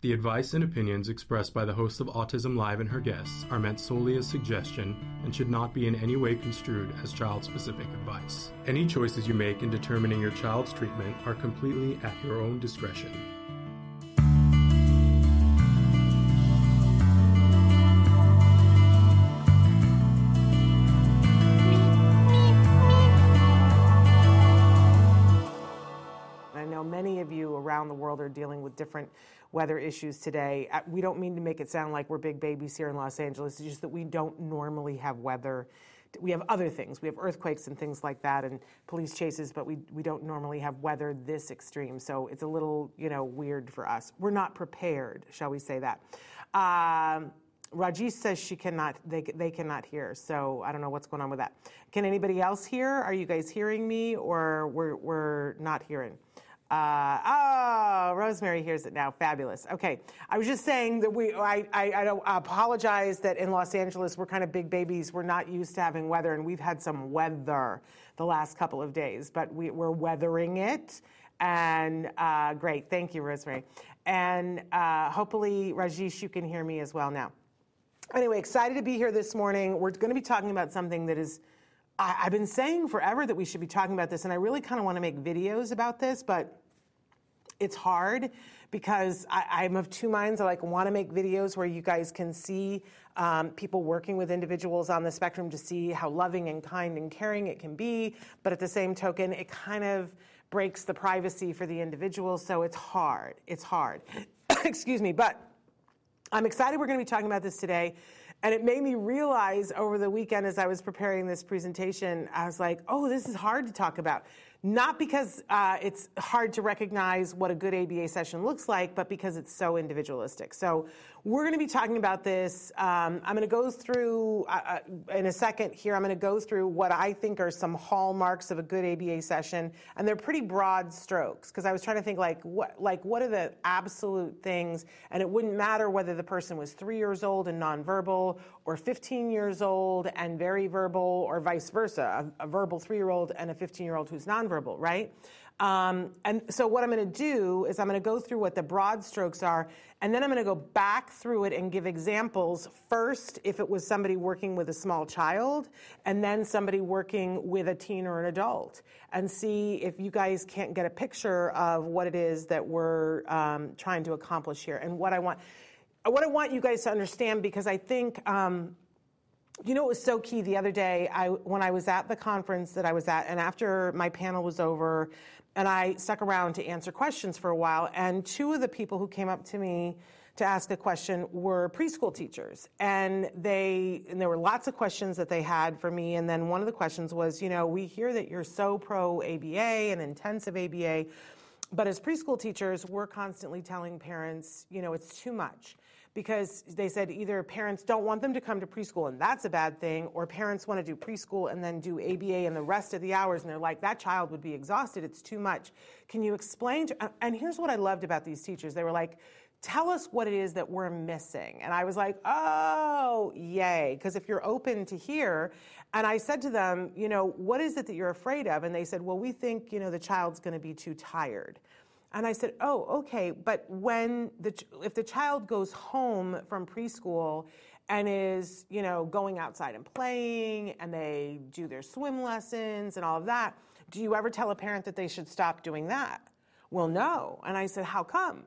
The advice and opinions expressed by the host of Autism Live and her guests are meant solely as suggestion and should not be in any way construed as child specific advice. Any choices you make in determining your child's treatment are completely at your own discretion. I know many of you around the world are dealing with different weather issues today. Uh, We don't mean to make it sound like we're big babies here in Los Angeles. It's just that we don't normally have weather. We have other things. We have earthquakes and things like that and police chases, but we, we don't normally have weather this extreme. So it's a little, you know, weird for us. We're not prepared, shall we say that. Um, Rajesh says she cannot, they, they cannot hear. So I don't know what's going on with that. Can anybody else hear? Are you guys hearing me or we're, we're not hearing? Uh, oh, Rosemary hears it now. Fabulous. Okay. I was just saying that we, I, I, I apologize that in Los Angeles we're kind of big babies. We're not used to having weather, and we've had some weather the last couple of days, but we, we're weathering it. And uh, great. Thank you, Rosemary. And uh, hopefully, Rajesh, you can hear me as well now. Anyway, excited to be here this morning. We're going to be talking about something that is I, I've been saying forever that we should be talking about this, and I really kind of want to make videos about this, but it's hard because I, am of two minds. I like want to make videos where you guys can see um, people working with individuals on the spectrum to see how loving and kind and caring it can be, but at the same token, it kind of breaks the privacy for the individual, so it's hard. It's hard. Excuse me, but I'm excited we're going to be talking about this today. And it made me realize over the weekend as I was preparing this presentation, I was like, oh, this is hard to talk about. Not because uh, it's hard to recognize what a good ABA session looks like, but because it's so individualistic. So we're going to be talking about this. Um, I'm going to go through, uh, uh, in a second here, I'm going to go through what I think are some hallmarks of a good ABA session. And they're pretty broad strokes because I was trying to think like what, like, what are the absolute things? And it wouldn't matter whether the person was three years old and nonverbal or 15 years old and very verbal or vice versa, a, a verbal three year old and a 15 year old who's nonverbal nonverbal, right? Um, and so what I'm going to do is I'm going to go through what the broad strokes are, and then I'm going to go back through it and give examples. First, if it was somebody working with a small child, and then somebody working with a teen or an adult, and see if you guys can't get a picture of what it is that we're um, trying to accomplish here, and what I want. What I want you guys to understand, because I think um, you know, it was so key the other day I, when I was at the conference that I was at, and after my panel was over, and I stuck around to answer questions for a while, and two of the people who came up to me to ask a question were preschool teachers, and they and there were lots of questions that they had for me, and then one of the questions was, you know, we hear that you're so pro ABA and intensive ABA, but as preschool teachers, we're constantly telling parents, you know, it's too much because they said either parents don't want them to come to preschool and that's a bad thing, or parents want to do preschool and then do ABA and the rest of the hours and they're like, that child would be exhausted, it's too much. Can you explain to, uh, and here's what I loved about these teachers. They were like, tell us what it is that we're missing. And I was like, oh, yay. Because if you're open to hear, and I said to them, you know, what is it that you're afraid of? And they said, well, we think, you know, the child's going to be too tired. And I said, "Oh, okay, but when the if the child goes home from preschool and is, you know, going outside and playing and they do their swim lessons and all of that, do you ever tell a parent that they should stop doing that?" Well, no. And I said, "How come?"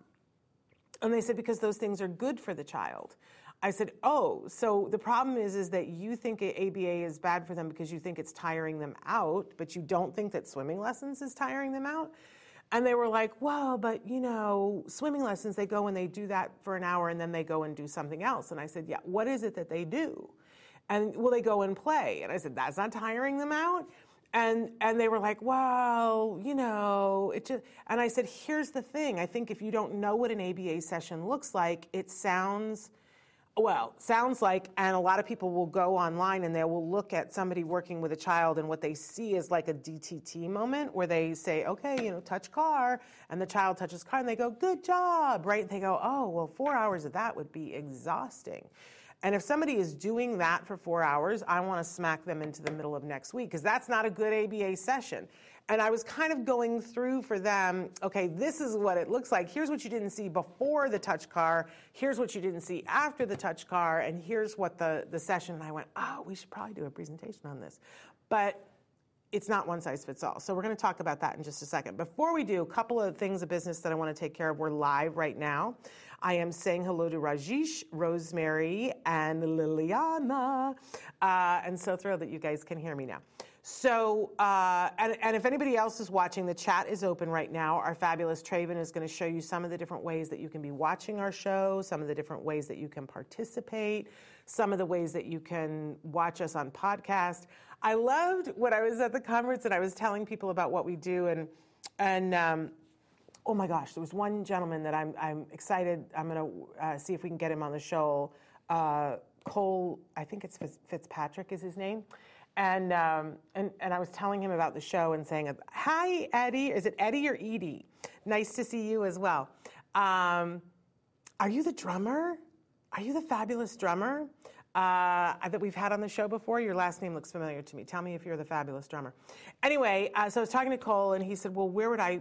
And they said because those things are good for the child. I said, "Oh, so the problem is is that you think ABA is bad for them because you think it's tiring them out, but you don't think that swimming lessons is tiring them out?" And they were like, well, but you know, swimming lessons, they go and they do that for an hour and then they go and do something else. And I said, yeah, what is it that they do? And will they go and play? And I said, that's not tiring them out. And, and they were like, well, you know, it just, and I said, here's the thing. I think if you don't know what an ABA session looks like, it sounds well, sounds like, and a lot of people will go online and they will look at somebody working with a child, and what they see is like a DTT moment where they say, okay, you know, touch car, and the child touches car, and they go, good job, right? And They go, oh, well, four hours of that would be exhausting. And if somebody is doing that for four hours, I want to smack them into the middle of next week because that's not a good ABA session. And I was kind of going through for them, okay, this is what it looks like. Here's what you didn't see before the touch car. Here's what you didn't see after the touch car. And here's what the, the session. And I went, oh, we should probably do a presentation on this. But it's not one size fits all. So we're going to talk about that in just a second. Before we do, a couple of things of business that I want to take care of. We're live right now. I am saying hello to Rajesh, Rosemary, and Liliana. Uh, and so thrilled that you guys can hear me now. So, uh, and, and, if anybody else is watching, the chat is open right now. Our fabulous Traven is going to show you some of the different ways that you can be watching our show, some of the different ways that you can participate, some of the ways that you can watch us on podcast. I loved when I was at the conference and I was telling people about what we do, and and um, oh my gosh, there was one gentleman that I'm I'm excited. I'm going to uh, see if we can get him on the show. Uh, Cole, I think it's Fitzpatrick is his name and, um, and, and I was telling him about the show and saying, Hi, Eddie. Is it Eddie or Edie? Nice to see you as well. Um, are you the drummer? Are you the fabulous drummer uh, that we've had on the show before? Your last name looks familiar to me. Tell me if you're the fabulous drummer. Anyway, uh, so I was talking to Cole, and he said, "Well, where would I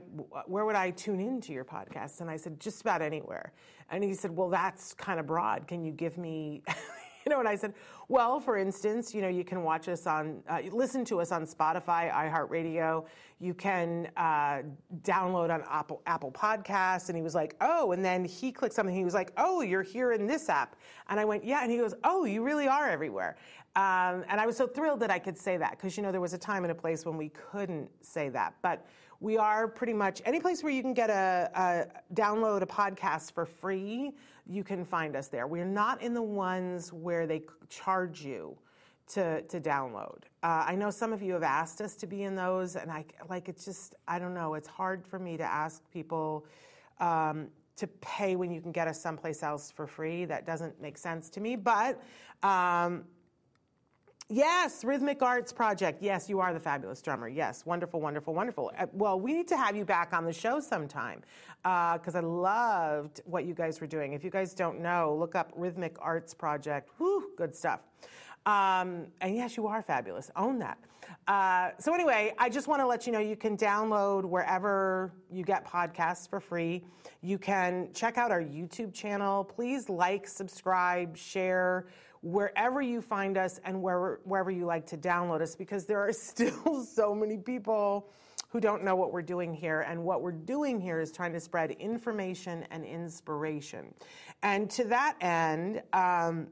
where would I tune into your podcast?" And I said, "Just about anywhere." And he said, "Well, that's kind of broad. Can you give me?" you know, and I said, well, for instance, you know, you can watch us on, uh, listen to us on Spotify, iHeartRadio. You can uh, download on Apple, Apple Podcasts. And he was like, oh, and then he clicked something. He was like, oh, you're here in this app. And I went, yeah. And he goes, oh, you really are everywhere. Um, and I was so thrilled that I could say that because, you know, there was a time and a place when we couldn't say that. But we are pretty much any place where you can get a, a, download a podcast for free. You can find us there. We're not in the ones where they charge you to to download. Uh, I know some of you have asked us to be in those, and I like it's just I don't know. It's hard for me to ask people. Um, to pay when you can get us someplace else for free. That doesn't make sense to me. But um, Yes, Rhythmic Arts Project. Yes, you are the fabulous drummer. Yes, wonderful, wonderful, wonderful. Uh, well, we need to have you back on the show sometime because uh, I loved what you guys were doing. If you guys don't know, look up Rhythmic Arts Project. Whew, good stuff. Um, and yes, you are fabulous. Own that. Uh, so, anyway, I just want to let you know you can download wherever you get podcasts for free. You can check out our YouTube channel. Please like, subscribe, share wherever you find us and where, wherever you like to download us because there are still so many people who don't know what we're doing here. And what we're doing here is trying to spread information and inspiration. And to that end, um,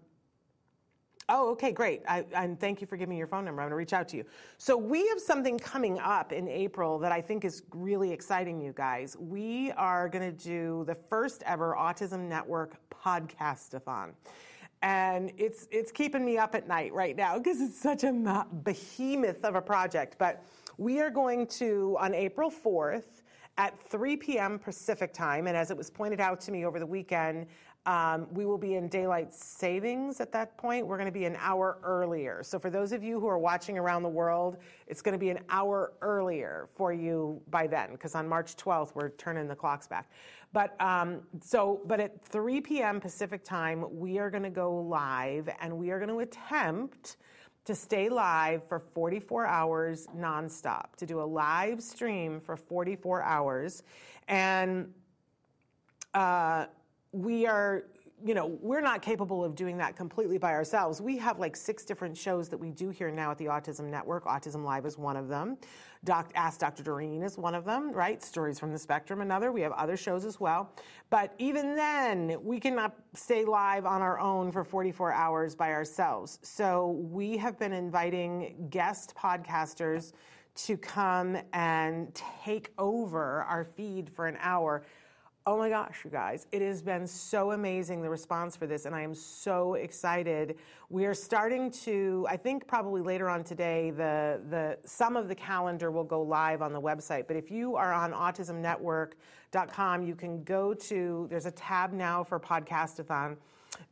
Oh, okay, great. I, and thank you for giving me your phone number. I'm going to reach out to you. So, we have something coming up in April that I think is really exciting, you guys. We are going to do the first ever Autism Network podcastathon and it's it's keeping me up at night right now because it's such a behemoth of a project. But we are going to on April fourth at 3 p.m. Pacific time, and as it was pointed out to me over the weekend, um, we will be in daylight savings at that point. We're going to be an hour earlier. So, for those of you who are watching around the world, it's going to be an hour earlier for you by then, because on March 12th, we're turning the clocks back. But um, so, but at 3 p.m. Pacific time, we are going to go live and we are going to attempt to stay live for 44 hours nonstop, to do a live stream for 44 hours. And uh, we are you know, we're not capable of doing that completely by ourselves. We have like six different shows that we do here now at the Autism Network. Autism Live is one of them. Doc, Ask Dr. Doreen is one of them, right? Stories from the Spectrum, another. We have other shows as well. But even then, we cannot stay live on our own for 44 hours by ourselves. So we have been inviting guest podcasters to come and take over our feed for an hour Oh my gosh, you guys, it has been so amazing the response for this, and I am so excited. We are starting to, I think probably later on today, the, the some of the calendar will go live on the website. But if you are on autismnetwork.com, you can go to, there's a tab now for Podcastathon.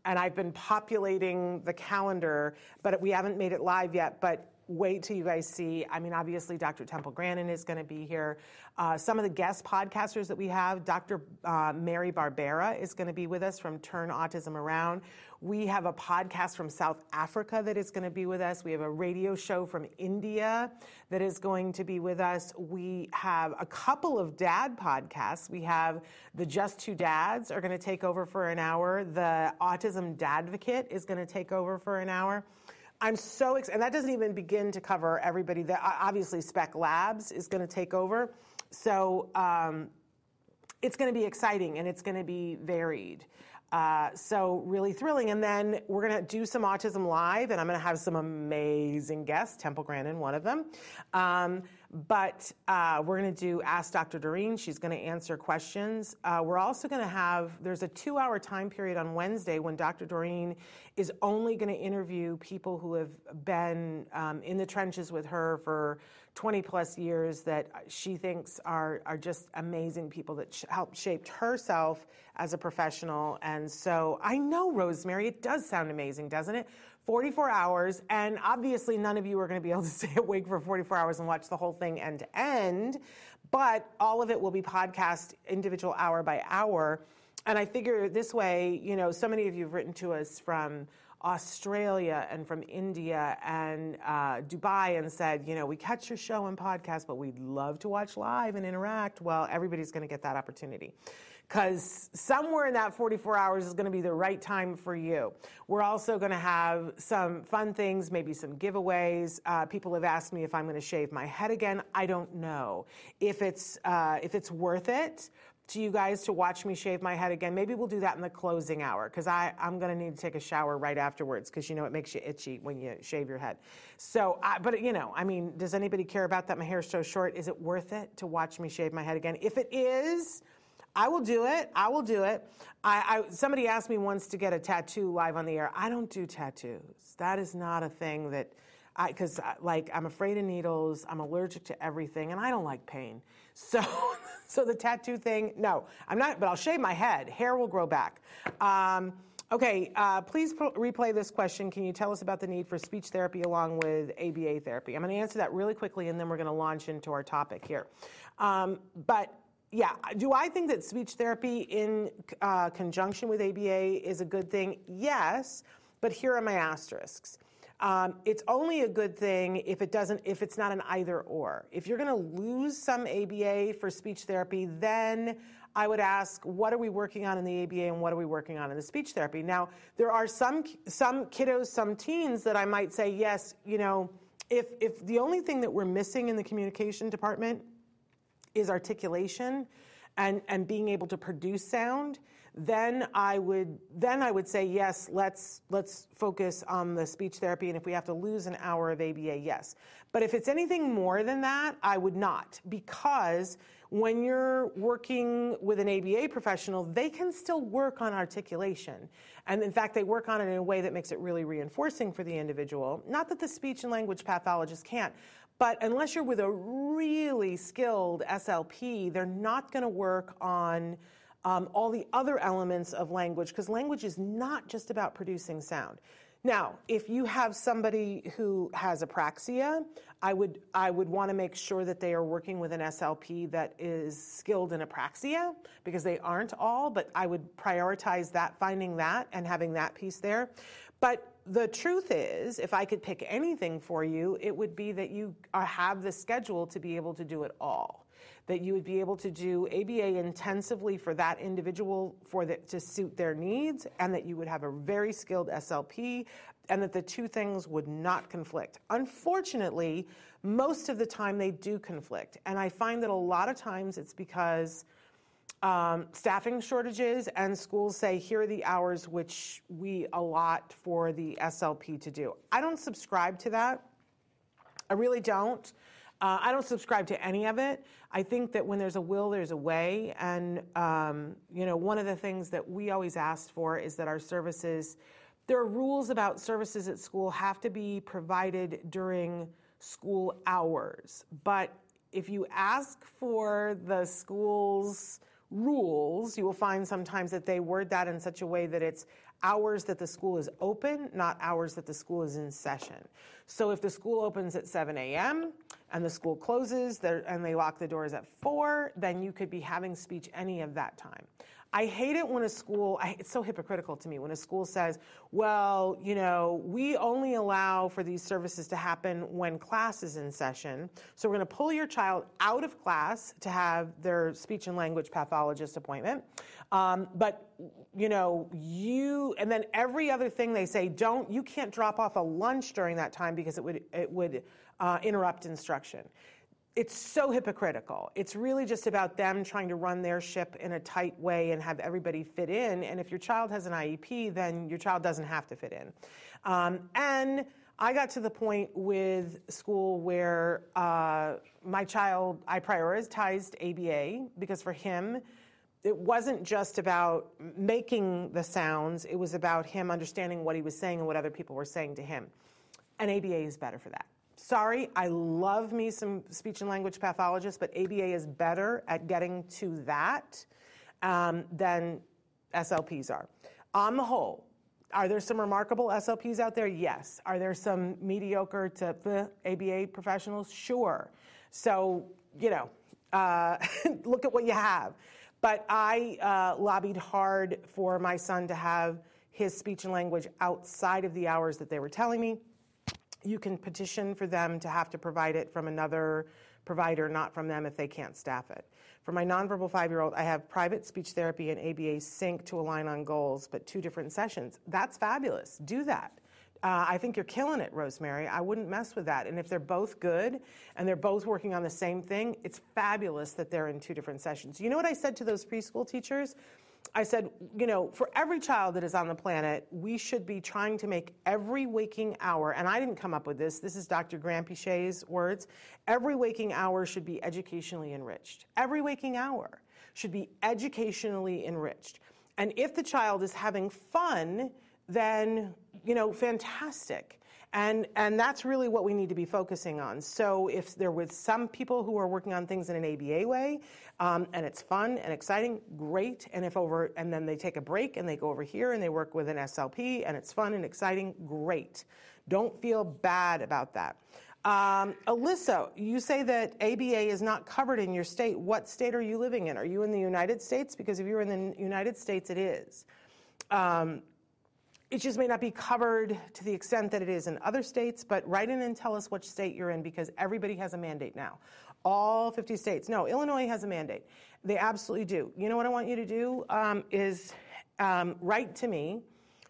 And I've been populating the calendar, but we haven't made it live yet. But wait till you guys see. I mean, obviously, Dr. Temple Grandin is going to be here. Uh, some of the guest podcasters that we have, Dr. Uh, Mary Barbera is going to be with us from Turn Autism Around. We have a podcast from South Africa that is going to be with us. We have a radio show from India that is going to be with us. We have a couple of dad podcasts. We have the Just Two Dads are going to take over for an hour. The Autism Dadvocate is going to take over for an hour. I'm so excited, and that doesn't even begin to cover everybody. That obviously Spec Labs is going to take over, so um, it's going to be exciting and it's going to be varied. Uh, so really thrilling. And then we're going to do some autism live, and I'm going to have some amazing guests. Temple Grandin, one of them. Um, but uh, we're going to do Ask Dr. Doreen. She's going to answer questions. Uh, we're also going to have, there's a two hour time period on Wednesday when Dr. Doreen is only going to interview people who have been um, in the trenches with her for 20 plus years that she thinks are, are just amazing people that sh- helped shaped herself as a professional. And so I know, Rosemary, it does sound amazing, doesn't it? 44 hours, and obviously none of you are going to be able to stay awake for 44 hours and watch the whole thing end to end, but all of it will be podcast individual hour by hour. And I figure this way, you know, so many of you have written to us from Australia and from India and uh, Dubai and said, you know, we catch your show and podcast, but we'd love to watch live and interact. Well, everybody's going to get that opportunity because somewhere in that 44 hours is going to be the right time for you. We're also going to have some fun things, maybe some giveaways. Uh, people have asked me if I'm going to shave my head again. I don't know if it's uh, if it's worth it to you guys to watch me shave my head again. Maybe we'll do that in the closing hour because I'm going to need to take a shower right afterwards because you know it makes you itchy when you shave your head. So, I, but you know, I mean, does anybody care about that? My hair's so short. Is it worth it to watch me shave my head again? If it is, I will do it. I will do it. I, I, somebody asked me once to get a tattoo live on the air. I don't do tattoos. That is not a thing that I, because like I'm afraid of needles. I'm allergic to everything, and I don't like pain. So, so the tattoo thing, no, I'm not. But I'll shave my head. Hair will grow back. Um, okay, uh, please replay this question. Can you tell us about the need for speech therapy along with ABA therapy? I'm going to answer that really quickly, and then we're going to launch into our topic here. Um, but yeah, do I think that speech therapy in uh, conjunction with ABA is a good thing? Yes, but here are my asterisks. Um, it's only a good thing if it doesn't, if it's not an either or. If you're going to lose some ABA for speech therapy, then I would ask, what are we working on in the ABA and what are we working on in the speech therapy? Now, there are some some kiddos, some teens that I might say, yes, you know, if if the only thing that we're missing in the communication department is articulation and, and being able to produce sound, then I would then I would say yes, let's let's focus on the speech therapy and if we have to lose an hour of ABA, yes. But if it's anything more than that, I would not because when you're working with an ABA professional, they can still work on articulation. And in fact, they work on it in a way that makes it really reinforcing for the individual. Not that the speech and language pathologist can't, but unless you're with a really skilled SLP, they're not going to work on um, all the other elements of language because language is not just about producing sound. Now, if you have somebody who has apraxia, I would I would want to make sure that they are working with an SLP that is skilled in apraxia because they aren't all, but I would prioritize that finding that and having that piece there. But the truth is, if I could pick anything for you, it would be that you uh, have the schedule to be able to do it all. That you would be able to do ABA intensively for that individual for the, to suit their needs, and that you would have a very skilled SLP, and that the two things would not conflict. Unfortunately, most of the time they do conflict, and I find that a lot of times it's because um, staffing shortages, and schools say, here are the hours which we allot for the SLP to do. I don't subscribe to that. I really don't. Uh, I don't subscribe to any of it. I think that when there's a will, there's a way. And, um, you know, one of the things that we always asked for is that our services, there are rules about services at school have to be provided during school hours. But if you ask for the school's rules, you will find sometimes that they word that in such a way that it's hours that the school is open, not hours that the school is in session. So if the school opens at 7 a.m. and the school closes and they lock the doors at 4, then you could be having speech any of that time. I hate it when a school, I, it's so hypocritical to me when a school says, well, you know, we only allow for these services to happen when class is in session. So we're going to pull your child out of class to have their speech and language pathologist appointment. Um, but, you know, you, and then every other thing they say, don't, you can't drop off a lunch during that time because it would, it would uh, interrupt instruction it's so hypocritical. It's really just about them trying to run their ship in a tight way and have everybody fit in. And if your child has an IEP, then your child doesn't have to fit in. Um, and I got to the point with school where uh, my child, I prioritized ABA because for him, it wasn't just about making the sounds, it was about him understanding what he was saying and what other people were saying to him. And ABA is better for that. Sorry, I love me some speech and language pathologists, but ABA is better at getting to that um, than SLPs are. On the whole, are there some remarkable SLPs out there? Yes. Are there some mediocre to the ABA professionals? Sure. So, you know, uh, look at what you have. But I uh, lobbied hard for my son to have his speech and language outside of the hours that they were telling me you can petition for them to have to provide it from another provider, not from them if they can't staff it. For my nonverbal five year old, I have private speech therapy and ABA sync to align on goals, but two different sessions. That's fabulous. Do that. Uh, I think you're killing it, Rosemary. I wouldn't mess with that. And if they're both good and they're both working on the same thing, it's fabulous that they're in two different sessions. You know what I said to those preschool teachers? I said, you know, for every child that is on the planet, we should be trying to make every waking hour, and I didn't come up with this, this is Dr. Granpeesheh's words, every waking hour should be educationally enriched. Every waking hour should be educationally enriched. And if the child is having fun, then, you know, fantastic. And, and that's really what we need to be focusing on. So if there with some people who are working on things in an ABA way, um, and it's fun and exciting, great. And if over, and then they take a break and they go over here and they work with an SLP and it's fun and exciting, great. Don't feel bad about that. Um, Alyssa, you say that ABA is not covered in your state. What state are you living in? Are you in the United States? Because if you're in the United States, it is. Um, it just may not be covered to the extent that it is in other states, but write in and tell us which state you're in because everybody has a mandate now. All 50 states. No, Illinois has a mandate. They absolutely do. You know what I want you to do um, is um, write to me,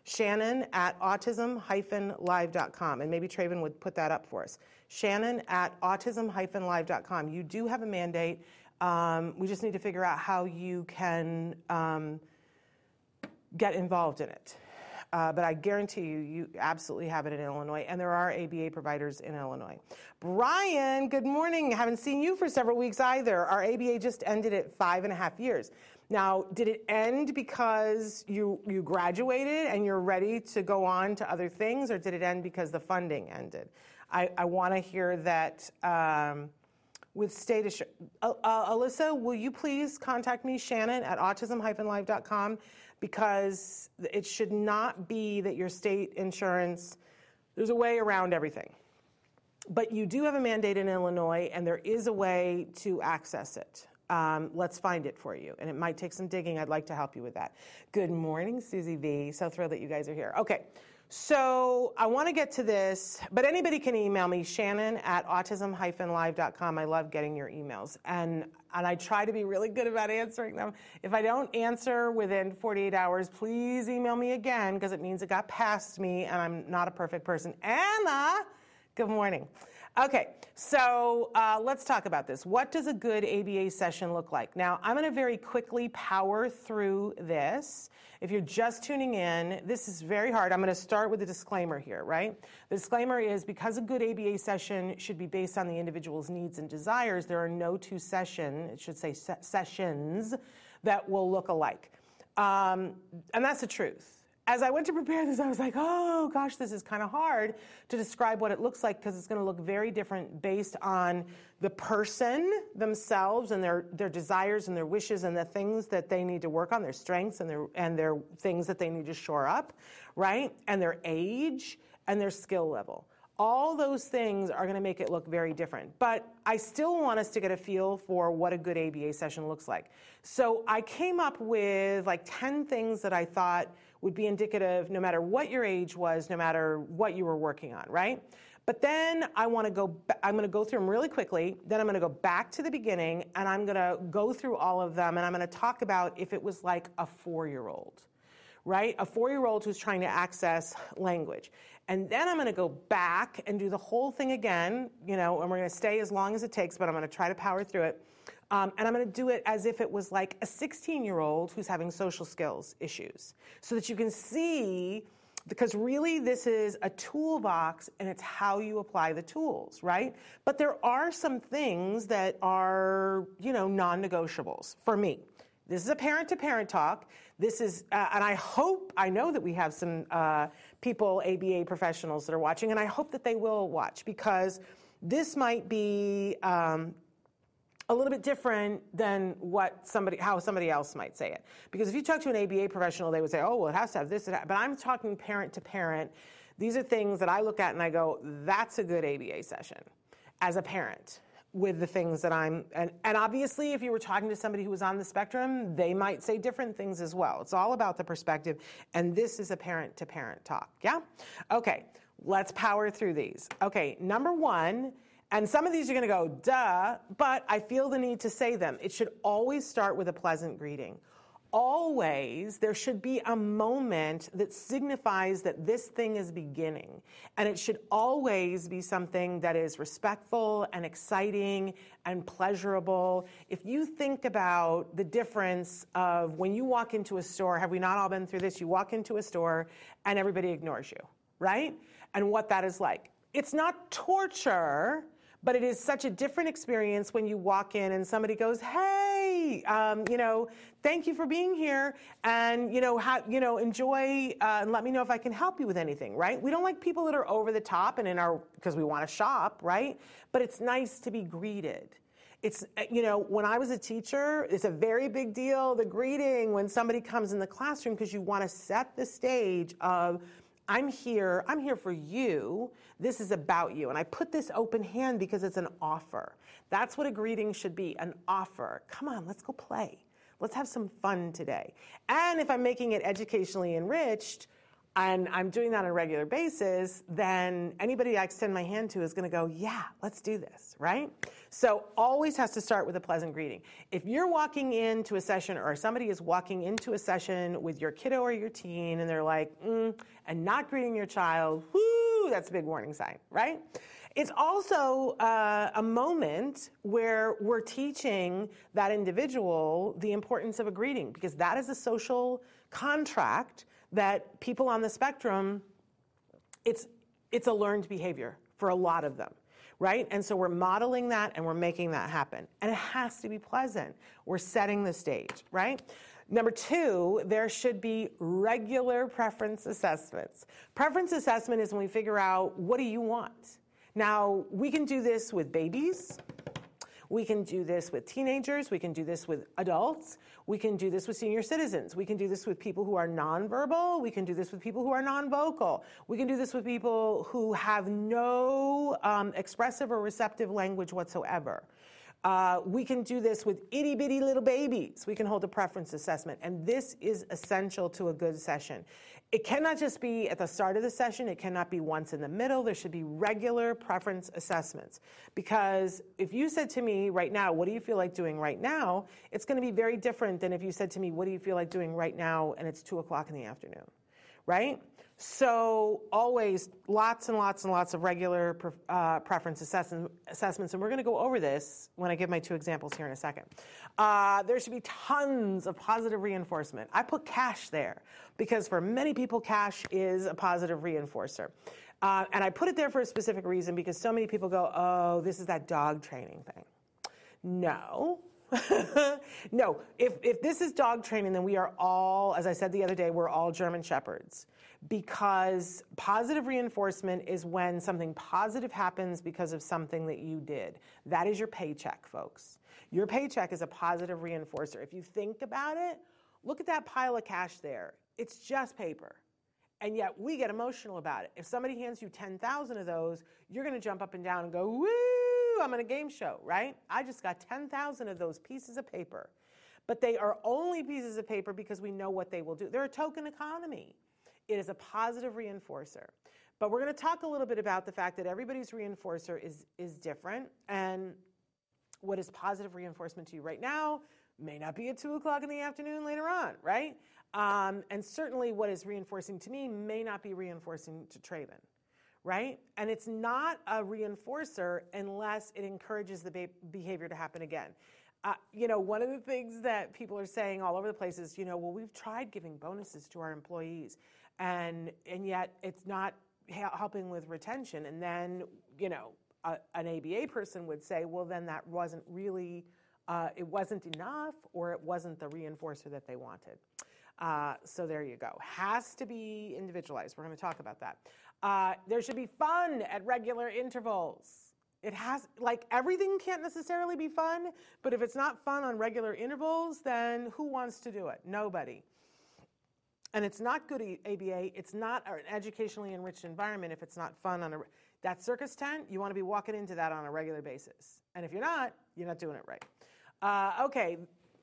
Shannon at autism-live.com, and maybe Traven would put that up for us. Shannon at autism-live.com. You do have a mandate. Um, we just need to figure out how you can um, get involved in it. Uh, but I guarantee you, you absolutely have it in Illinois, and there are ABA providers in Illinois. Brian, good morning. Haven't seen you for several weeks either. Our ABA just ended at five and a half years. Now, did it end because you you graduated and you're ready to go on to other things, or did it end because the funding ended? I, I want to hear that. Um, with state assurance. Uh, uh, Alyssa, will you please contact me, Shannon, at autism-live.com because it should not be that your state insurance, there's a way around everything. But you do have a mandate in Illinois, and there is a way to access it. Um, let's find it for you. And it might take some digging. I'd like to help you with that. Good morning, Susie V. So thrilled that you guys are here. Okay. So I want to get to this, but anybody can email me, Shannon at autism-live.com. I love getting your emails. And, and I try to be really good about answering them. If I don't answer within 48 hours, please email me again because it means it got past me and I'm not a perfect person. Anna, good morning. Okay, so uh, let's talk about this. What does a good ABA session look like? Now, I'm going to very quickly power through this. If you're just tuning in, this is very hard. I'm going to start with a disclaimer here, right? The disclaimer is because a good ABA session should be based on the individual's needs and desires, there are no two session, it should say se- sessions, that will look alike. Um, and that's the truth. As I went to prepare this, I was like, oh gosh, this is kind of hard to describe what it looks like because it's going to look very different based on the person themselves and their, their desires and their wishes and the things that they need to work on, their strengths and their, and their things that they need to shore up, right? And their age and their skill level. All those things are going to make it look very different. But I still want us to get a feel for what a good ABA session looks like. So I came up with like 10 things that I thought would be indicative no matter what your age was, no matter what you were working on, right? But then I want to go, I'm going to go through them really quickly. Then I'm going to go back to the beginning and I'm going to go through all of them and I'm going to talk about if it was like a four year old, right? A four year old who's trying to access language. And then I'm going to go back and do the whole thing again, you know, and we're going to stay as long as it takes, but I'm going to try to power through it. Um, and I'm going to do it as if it was like a 16 year old who's having social skills issues so that you can see because really this is a toolbox and it's how you apply the tools right? But there are some things that are you know non-negotiables for me. This is a parent to parent talk. This is uh, and i hope i know that we have some uh, people aba professionals that are watching and i hope that they will watch because this might be um, a little bit different than what somebody how somebody else might say it. Because if you talk to an aba professional they would say oh well it has to have this but i'm talking parent to parent. These are things that i look at and i go that's a good aba session as a parent with the things that i'm and, and obviously if you were talking to somebody who was on the spectrum they might say different things as well. It's all about the perspective and this is a parent to parent talk. Yeah? Okay let's power through these. Okay number one and some of these are going to go, duh, but I feel the need to say them. It should always start with a pleasant greeting. Always, there should be a moment that signifies that this thing is beginning. And it should always be something that is respectful and exciting and pleasurable. If you think about the difference of when you walk into a store, have we not all been through this? You walk into a store and everybody ignores you, right? And what that is like. It's not torture but it is such a different experience when you walk in and somebody goes, "Hey, um, you know, thank you for being here, and you know, you know, enjoy, uh, and let me know if I can help you with anything." Right? We don't like people that are over the top and in our because we want to shop, right? But it's nice to be greeted. It's, you know, when I was a teacher, it's a very big deal, the greeting when somebody comes in the classroom because you want to set the stage of, I'm here, I'm here for you. This is about you. And I put this open hand because it's an offer. That's what a greeting should be an offer. Come on, let's go play. Let's have some fun today. And if I'm making it educationally enriched, and I'm doing that on a regular basis, then anybody I extend my hand to is going to go, yeah, let's do this, right? So always has to start with a pleasant greeting. If you're walking into a session or somebody is walking into a session with your kiddo or your teen and they're like, mm, and not greeting your child, whoo, that's a big warning sign, right? It's also uh, a moment where we're teaching that individual the importance of a greeting because that is a social contract that people on the spectrum, it's, it's a learned behavior for a lot of them right? And so we're modeling that and we're making that happen. And it has to be pleasant. We're setting the stage, right? Number two, there should be regular preference assessments. Preference assessment is when we figure out what do you want? Now, we can do this with babies. We can do this with teenagers. We can do this with adults. We can do this with senior citizens. We can do this with people who are nonverbal. We can do this with people who are nonvocal. We can do this with people who have no um, expressive or receptive language whatsoever. Uh, we can do this with itty bitty little babies. We can hold a preference assessment. And this is essential to a good session. It cannot just be at the start of the session, it cannot be once in the middle. There should be regular preference assessments. Because if you said to me right now, what do you feel like doing right now? It's going to be very different than if you said to me, what do you feel like doing right now? And it's two o'clock in the afternoon, right? So always lots and lots and lots of regular uh, preference assessments, and we're going to go over this when I give my two examples here in a second. Uh, there should be tons of positive reinforcement. I put cash there because for many people, cash is a positive reinforcer. Uh, and I put it there for a specific reason because so many people go, oh, this is that dog training thing. No, no, if, if this is dog training, then we are all, as I said the other day, we're all German Shepherds. Because positive reinforcement is when something positive happens because of something that you did. That is your paycheck, folks. Your paycheck is a positive reinforcer. If you think about it, look at that pile of cash there. It's just paper. And yet we get emotional about it. If somebody hands you 10,000 of those, you're going to jump up and down and go, woo! I'm in a game show, right? I just got 10,000 of those pieces of paper. But they are only pieces of paper because we know what they will do. They're a token economy. It is a positive reinforcer. But we're going to talk a little bit about the fact that everybody's reinforcer is, is different. And what is positive reinforcement to you right now may not be at 2 o'clock in the afternoon later on, right? Um, and certainly what is reinforcing to me may not be reinforcing to Traven right? And it's not a reinforcer unless it encourages the be- behavior to happen again. Uh, you know, one of the things that people are saying all over the place is, you know, well, we've tried giving bonuses to our employees, and and yet it's not helping with retention. And then, you know, a, an ABA person would say, well, then that wasn't really, uh, it wasn't enough, or it wasn't the reinforcer that they wanted. Uh, so there you go. Has to be individualized. We're going to talk about that. Uh, there should be fun at regular intervals. It has, like, everything can't necessarily be fun, but if it's not fun on regular intervals, then who wants to do it? Nobody. And it's not good ABA, it's not an educationally enriched environment if it's not fun on a. That circus tent, you want to be walking into that on a regular basis. And if you're not, you're not doing it right. Uh, okay,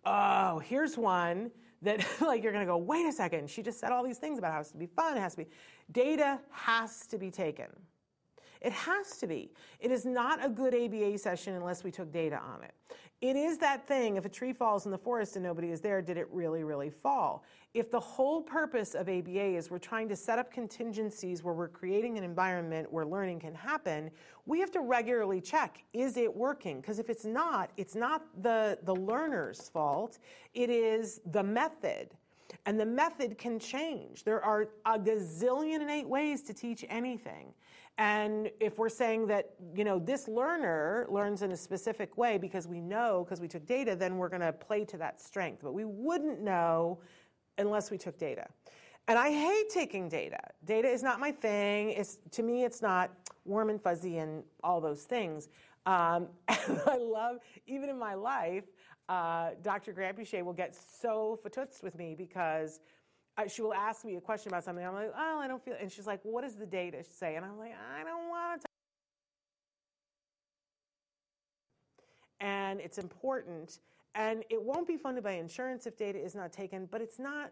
oh, here's one that like you're going to go, wait a second, she just said all these things about how it has to be fun, it has to be. Data has to be taken. It has to be. It is not a good ABA session unless we took data on it. It is that thing if a tree falls in the forest and nobody is there, did it really, really fall? If the whole purpose of ABA is we're trying to set up contingencies where we're creating an environment where learning can happen, we have to regularly check is it working? Because if it's not, it's not the, the learner's fault, it is the method. And the method can change. There are a gazillion and eight ways to teach anything. And if we're saying that, you know, this learner learns in a specific way because we know, because we took data, then we're going to play to that strength. But we wouldn't know unless we took data. And I hate taking data. Data is not my thing. It's, to me, it's not warm and fuzzy and all those things. Um, and I love, even in my life, uh, Dr. Granpeesheh will get so fatoots with me because She will ask me a question about something. I'm like, oh, I don't feel. And she's like, what does the data say? And I'm like, I don't want to. And it's important. And it won't be funded by insurance if data is not taken, but it's not.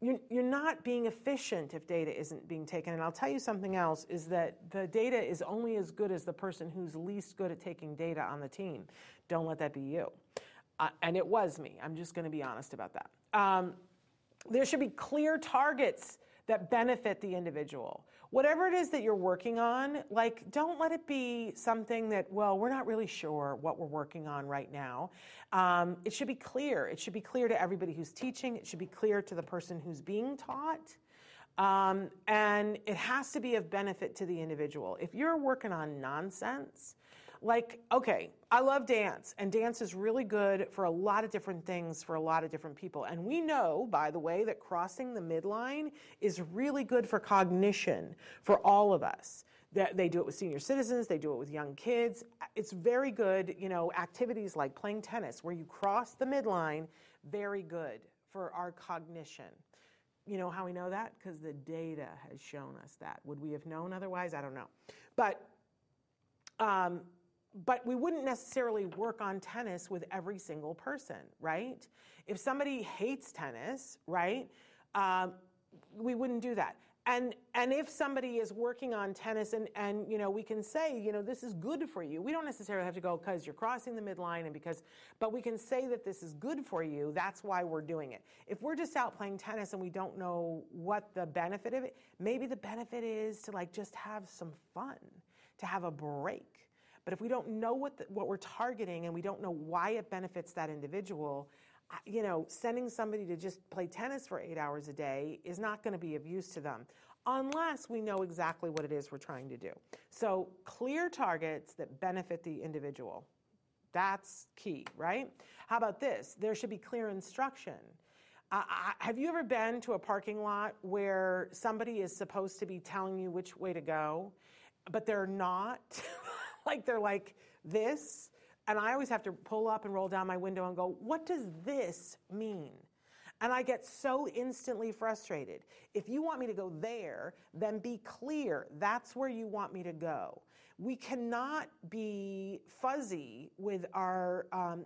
You're, you're not being efficient if data isn't being taken. And I'll tell you something else is that the data is only as good as the person who's least good at taking data on the team. Don't let that be you. Uh, and it was me. I'm just going to be honest about that. Um, there should be clear targets that benefit the individual. Whatever it is that you're working on, like, don't let it be something that, well, we're not really sure what we're working on right now. Um, it should be clear. It should be clear to everybody who's teaching, it should be clear to the person who's being taught. Um, and it has to be of benefit to the individual. If you're working on nonsense, like, okay, I love dance, and dance is really good for a lot of different things for a lot of different people. And we know, by the way, that crossing the midline is really good for cognition for all of us. That they do it with senior citizens, they do it with young kids. It's very good, you know, activities like playing tennis where you cross the midline, very good for our cognition. You know how we know that? Because the data has shown us that. Would we have known otherwise? I don't know. But um, but we wouldn't necessarily work on tennis with every single person, right? If somebody hates tennis, right, um, we wouldn't do that. And and if somebody is working on tennis and and you know we can say you know this is good for you. We don't necessarily have to go because you're crossing the midline and because, but we can say that this is good for you. That's why we're doing it. If we're just out playing tennis and we don't know what the benefit of it, maybe the benefit is to like just have some fun, to have a break but if we don't know what, the, what we're targeting and we don't know why it benefits that individual, you know, sending somebody to just play tennis for eight hours a day is not going to be of use to them unless we know exactly what it is we're trying to do. So, clear targets that benefit the individual. That's key, right? How about this? There should be clear instruction. Uh, have you ever been to a parking lot where somebody is supposed to be telling you which way to go, but they're not? like they're like this? And I always have to pull up and roll down my window and go, what does this mean? And I get so instantly frustrated. If you want me to go there, then be clear. That's where you want me to go. We cannot be fuzzy with our um,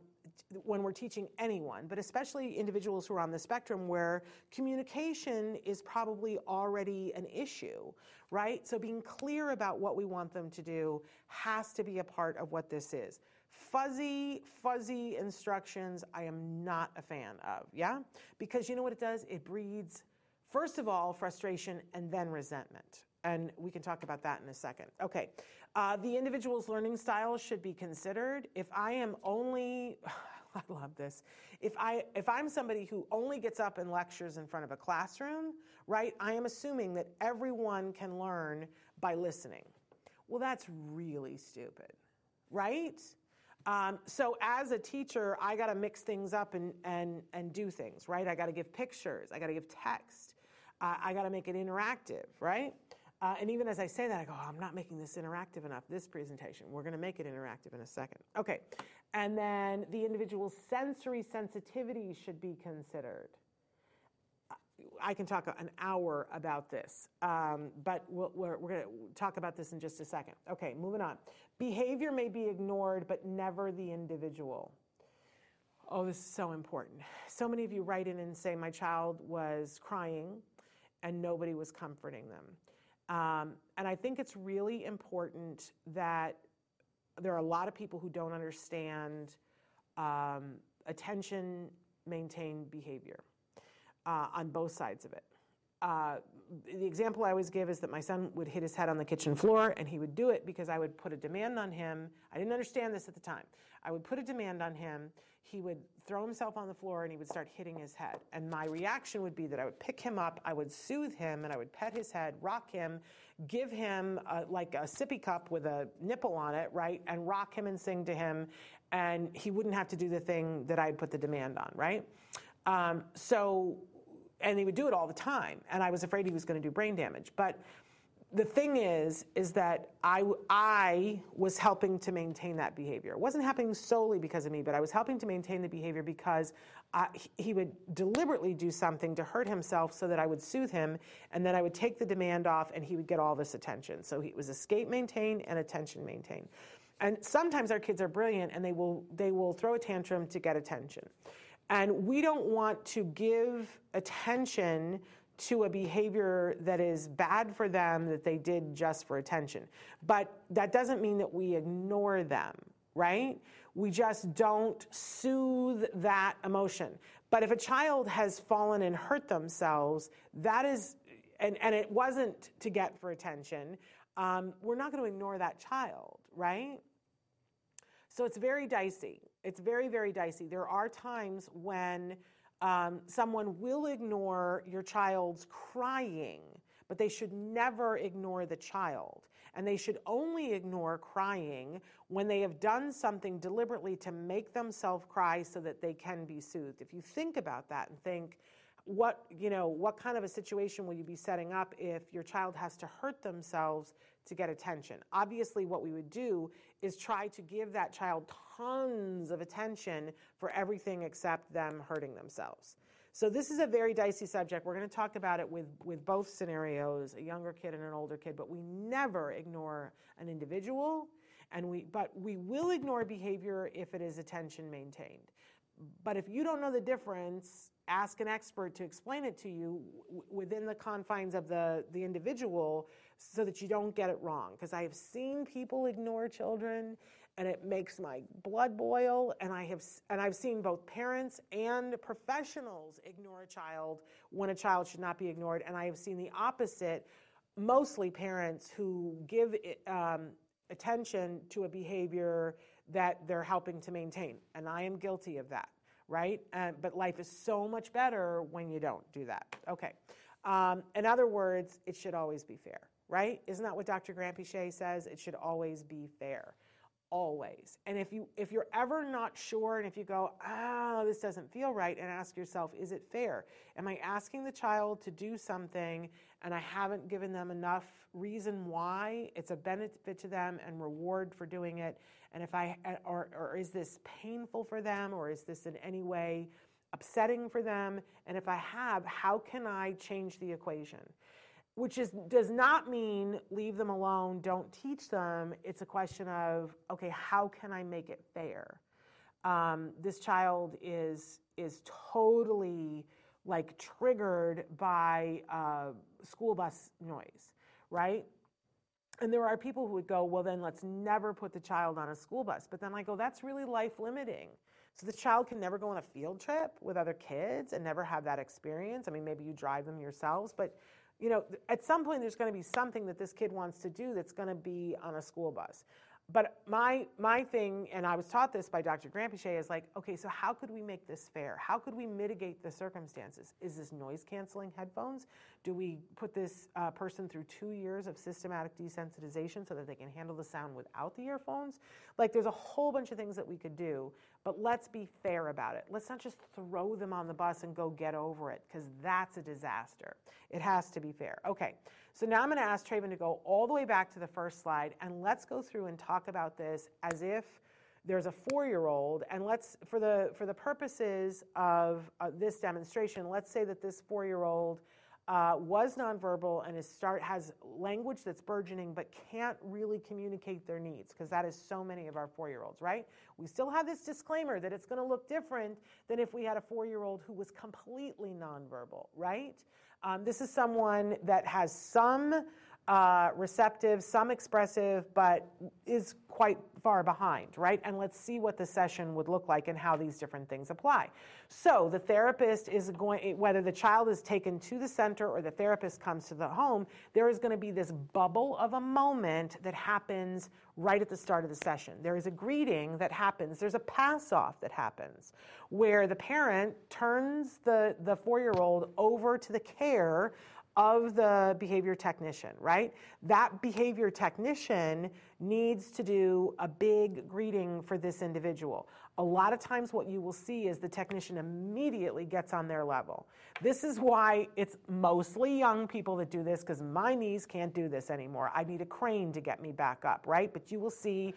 when we're teaching anyone, but especially individuals who are on the spectrum where communication is probably already an issue, right? So being clear about what we want them to do has to be a part of what this is. Fuzzy, fuzzy instructions, I am not a fan of, yeah? Because you know what it does? It breeds, first of all, frustration and then resentment. And we can talk about that in a second. Okay, uh, the individual's learning style should be considered. If I am only, I love this. If I if I'm somebody who only gets up and lectures in front of a classroom, right? I am assuming that everyone can learn by listening. Well, that's really stupid, right? Um, so as a teacher, I got to mix things up and, and, and do things, right? I got to give pictures, I got to give text, uh, I got to make it interactive, right? Uh, and even as I say that, I go, oh, I'm not making this interactive enough, this presentation. We're going to make it interactive in a second. Okay. And then the individual's sensory sensitivity should be considered. I can talk an hour about this, um, but we we are going to talk about this in just a second. Okay, moving on. Behavior may be ignored, but never the individual. Oh, this is so important. So many of you write in and say, My child was crying and nobody was comforting them. Um, and I think it's really important that there are a lot of people who don't understand um, attention maintained behavior uh, on both sides of it. Uh, the example I always give is that my son would hit his head on the kitchen floor, and he would do it because I would put a demand on him. I didn't understand this at the time. I would put a demand on him. He would throw himself on the floor and he would start hitting his head. And my reaction would be that I would pick him up, I would soothe him, and I would pet his head, rock him, give him a, like a sippy cup with a nipple on it, right? And rock him and sing to him. And he wouldn't have to do the thing that I'd put the demand on, right? Um, so and he would do it all the time. And I was afraid he was going to do brain damage. But the thing is, is that I, I was helping to maintain that behavior. It wasn't happening solely because of me, but I was helping to maintain the behavior because uh, I, he would deliberately do something to hurt himself so that I would soothe him, and then I would take the demand off and he would get all this attention. So it was escape maintain and attention maintain. And sometimes our kids are brilliant and they will, they will throw a tantrum to get attention. And we don't want to give attention to a behavior that is bad for them that they did just for attention. But that doesn't mean that we ignore them, right? We just don't soothe that emotion. But if a child has fallen and hurt themselves, that is, and, and it wasn't to get for attention, um, we're not going to ignore that child, right? So it's very dicey. It's very, very dicey. There are times when um, someone will ignore your child's crying, but they should never ignore the child. And they should only ignore crying when they have done something deliberately to make themselves cry so that they can be soothed. If you think about that and think, what you know what kind of a situation will you be setting up if your child has to hurt themselves to get attention obviously what we would do is try to give that child tons of attention for everything except them hurting themselves. So this is a very dicey subject. We're going to talk about it with with both scenarios a younger kid and an older kid but we never ignore an individual and we but we will ignore behavior if it is attention maintained. But if you don't know the difference ask an expert to explain it to you w- within the confines of the, the individual so that you don't get it wrong. Because I have seen people ignore children and it makes my blood boil. And, I have, and I've seen both parents and professionals ignore a child when a child should not be ignored. And I have seen the opposite, mostly parents who give um, attention to a behavior that they're helping to maintain. And I am guilty of that right? Uh, but life is so much better when you don't do that. Okay. Um, in other words, it should always be fair, right? Isn't that what Dr. Granpeesheh says? It should always be fair. Always. And if you if you're ever not sure and if you go, "Oh, this doesn't feel right," and ask yourself, "Is it fair? Am I asking the child to do something and I haven't given them enough reason why it's a benefit to them and reward for doing it? And if I or or is this painful for them or is this in any way upsetting for them? And if I have, how can I change the equation?" Which is does not mean leave them alone don't teach them. It's a question of okay how can i make it fair? Um, this child is is totally like triggered by uh, school bus noise right? And there are people who would go well then let's never put the child on a school bus. But then i go that's really life limiting so the child can never go on a field trip with other kids and never have that experience. I mean maybe you drive them yourselves but you know, at some point there's going to be something that this kid wants to do that's going to be on a school bus. But my my thing, and I was taught this by Dr. Granpeesheh, is like, okay, so how could we make this fair? How could we mitigate the circumstances? Is this noise canceling headphones? Do we put this uh, person through two years of systematic desensitization so that they can handle the sound without the earphones? Like, there's a whole bunch of things that we could do, but let's be fair about it. Let's not just throw them on the bus and go get over it, because that's a disaster. It has to be fair. Okay, so now I'm going to ask Traven to go all the way back to the first slide, and let's go through and talk about this as if there's a four-year-old, and let's, for the for the purposes of uh, this demonstration, let's say that this four-year-old uh, was nonverbal and is start has language that's burgeoning but can't really communicate their needs because that is so many of our four-year-olds right? We still have this disclaimer that it's going to look different than if we had a four-year-old who was completely nonverbal right? Um, this is someone that has some uh, receptive, some expressive, but is quite far behind, right? And let's see what the session would look like and how these different things apply. So the therapist is going, whether the child is taken to the center or the therapist comes to the home, there is going to be this bubble of a moment that happens right at the start of the session. There is a greeting that happens, there's a pass off that happens where the parent turns the, the four year old over to the care of the behavior technician, right? That behavior technician needs to do a big greeting for this individual. A lot of times, what you will see is the technician immediately gets on their level. This is why it's mostly young people that do this because my knees can't do this anymore. I need a crane to get me back up, right? But you will see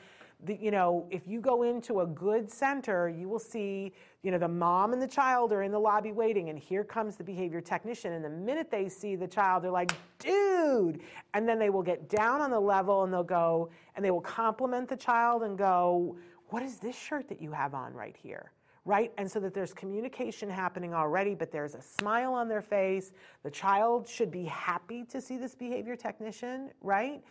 the, you know, if you go into a good center, you will see, you know, the mom and the child are in the lobby waiting, and here comes the behavior technician. And the minute they see the child, they're like, dude. And then they will get down on the level and they'll go, and they will compliment the child and go, what is this shirt that you have on right here? Right? And so that there's communication happening already, but there's a smile on their face. The child should be happy to see this behavior technician, right?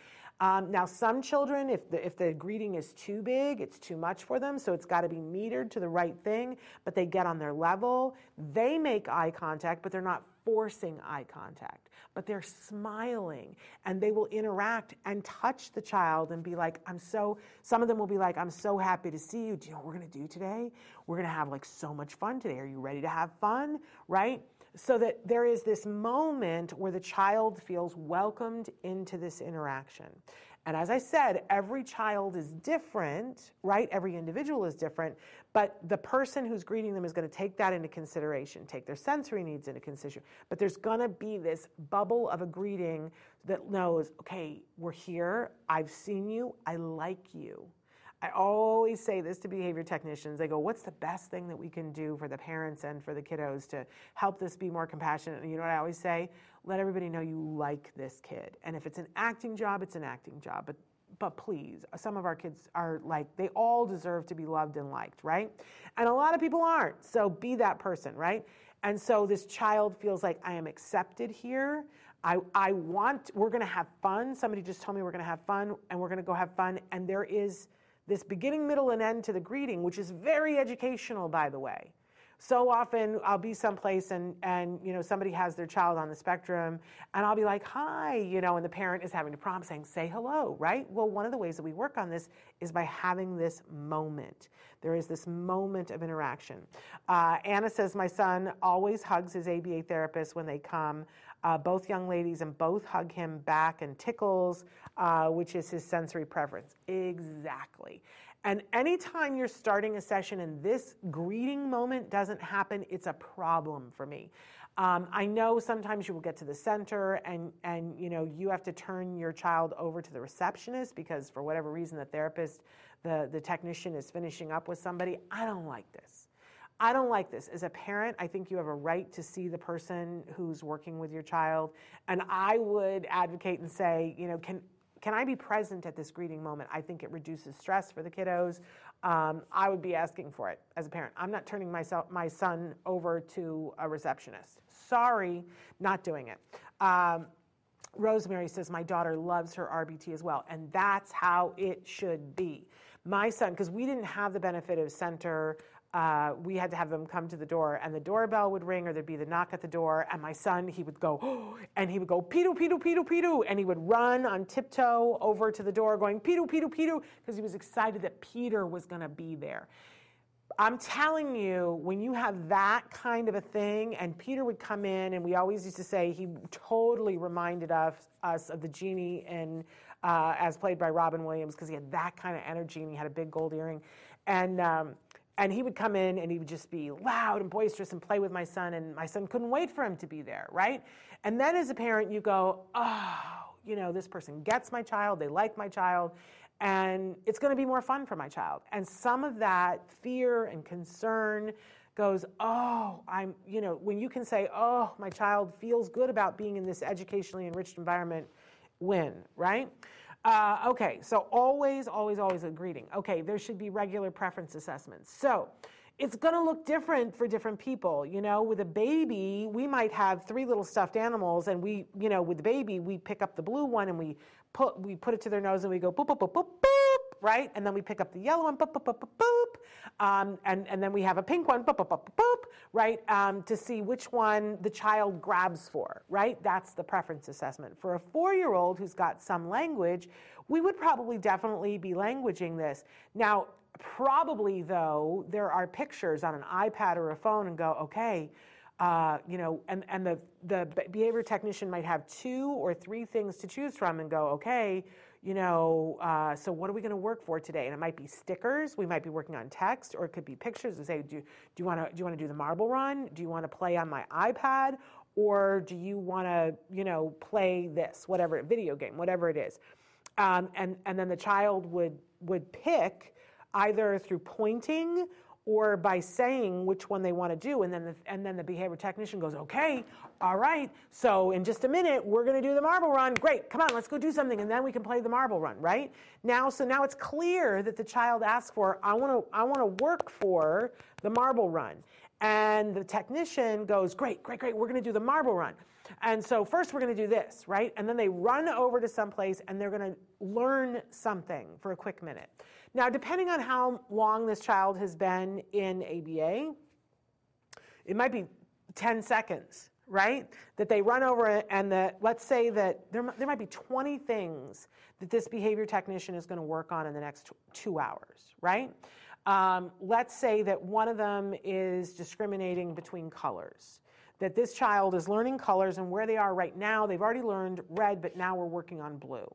Um, now, some children, if the, if the greeting is too big, it's too much for them, so it's got to be metered to the right thing, but they get on their level. They make eye contact, but they're not forcing eye contact, but they're smiling and they will interact and touch the child and be like, I'm so, some of them will be like, I'm so happy to see you. Do you know what we're going to do today? We're going to have like so much fun today. Are you ready to have fun? Right? So that there is this moment where the child feels welcomed into this interaction. And as I said, every child is different, right? Every individual is different, but the person who's greeting them is going to take that into consideration, take their sensory needs into consideration. But there's going to be this bubble of a greeting that knows, okay, we're here, I've seen you, I like you. I always say this to behavior technicians. They go, What's the best thing that we can do for the parents and for the kiddos to help this be more compassionate? And you know what I always say? Let everybody know you like this kid. And if it's an acting job, it's an acting job. But but please, some of our kids are like, they all deserve to be loved and liked, right? And a lot of people aren't. So be that person, right? And so this child feels like I am accepted here. I, I want, we're gonna have fun. Somebody just told me we're gonna have fun and we're gonna go have fun. And there is, this beginning, middle, and end to the greeting, which is very educational, by the way. So often I'll be someplace and, and you know somebody has their child on the spectrum and I'll be like, hi, you know, and the parent is having to prompt saying, say hello, right? Well, one of the ways that we work on this is by having this moment. There is this moment of interaction. Uh, Anna says, my son always hugs his ABA therapist when they come. Uh, both young ladies and both hug him back and tickles, uh, which is his sensory preference. Exactly. And anytime you're starting a session and this greeting moment doesn't happen, it's a problem for me. Um, I know sometimes you will get to the center and, and you know you have to turn your child over to the receptionist because for whatever reason the therapist, the, the technician is finishing up with somebody. I don't like this. I don't like this. As a parent, I think you have a right to see the person who's working with your child. And I would advocate and say, you know, can can I be present at this greeting moment? I think it reduces stress for the kiddos. Um, I would be asking for it as a parent. I'm not turning myself, my son over to a receptionist. Sorry, not doing it. Um, Rosemary says, My daughter loves her RBT as well. And that's how it should be. My son, because we didn't have the benefit of center uh, we had to have them come to the door, and the doorbell would ring, or there'd be the knock at the door, and my son, he would go, oh, and he would go, Pidu, Pidu, Pidu, Pidu, and he would run on tiptoe over to the door, going, Pidu, Pidu, Pidu, because he was excited that Peter was going to be there. I'm telling you, when you have that kind of a thing, and Peter would come in, and we always used to say he totally reminded us, us of the genie in, uh, as played by Robin Williams, because he had that kind of energy, and he had a big gold earring. And um, and he would come in and he would just be loud and boisterous and play with my son, and my son couldn't wait for him to be there, right? And then as a parent, you go, oh, you know, this person gets my child, they like my child, and it's going to be more fun for my child. And some of that fear and concern goes, oh, I'm, you know, when you can say, oh, my child feels good about being in this educationally enriched environment, win, right? Uh, okay, so always, always, always a greeting. Okay, there should be regular preference assessments. So it's going to look different for different people. You know, with a baby, we might have three little stuffed animals, and we, you know, with the baby, we pick up the blue one and we put we put it to their nose and we go boop boop boop boop boop right? And then we pick up the yellow one, boop, boop, boop, boop, boop. Um, and, and then we have a pink one, boop, boop, boop, boop, boop right? Um, to see which one the child grabs for, right? That's the preference assessment. For a four year old who's got some language, we would probably definitely be languaging this. Now, probably though, there are pictures on an iPad or a phone and go, okay, uh, you know, and, and the, the behavior technician might have two or three things to choose from and go, okay, you know, uh, so what are we going to work for today? And it might be stickers. We might be working on text, or it could be pictures and say, do, do you want to do you want to do the marble run? Do you want to play on my iPad, or do you want to you know play this whatever video game, whatever it is? Um, and and then the child would would pick either through pointing or by saying which one they want to do and then the, and then the behavior technician goes okay all right so in just a minute we're going to do the marble run great come on let's go do something and then we can play the marble run right? Now so now it's clear that the child asked for i want to i want to work for the marble run and the technician goes great great great we're going to do the marble run. And so first we're going to do this right? And then they run over to some place and they're going to learn something for a quick minute now, depending on how long this child has been in ABA, it might be 10 seconds, right? That they run over it and that, let's say that there, there might be 20 things that this behavior technician is going to work on in the next two hours, right? Um, let's say that one of them is discriminating between colors. That this child is learning colors and where they are right now, they've already learned red, but now we're working on blue.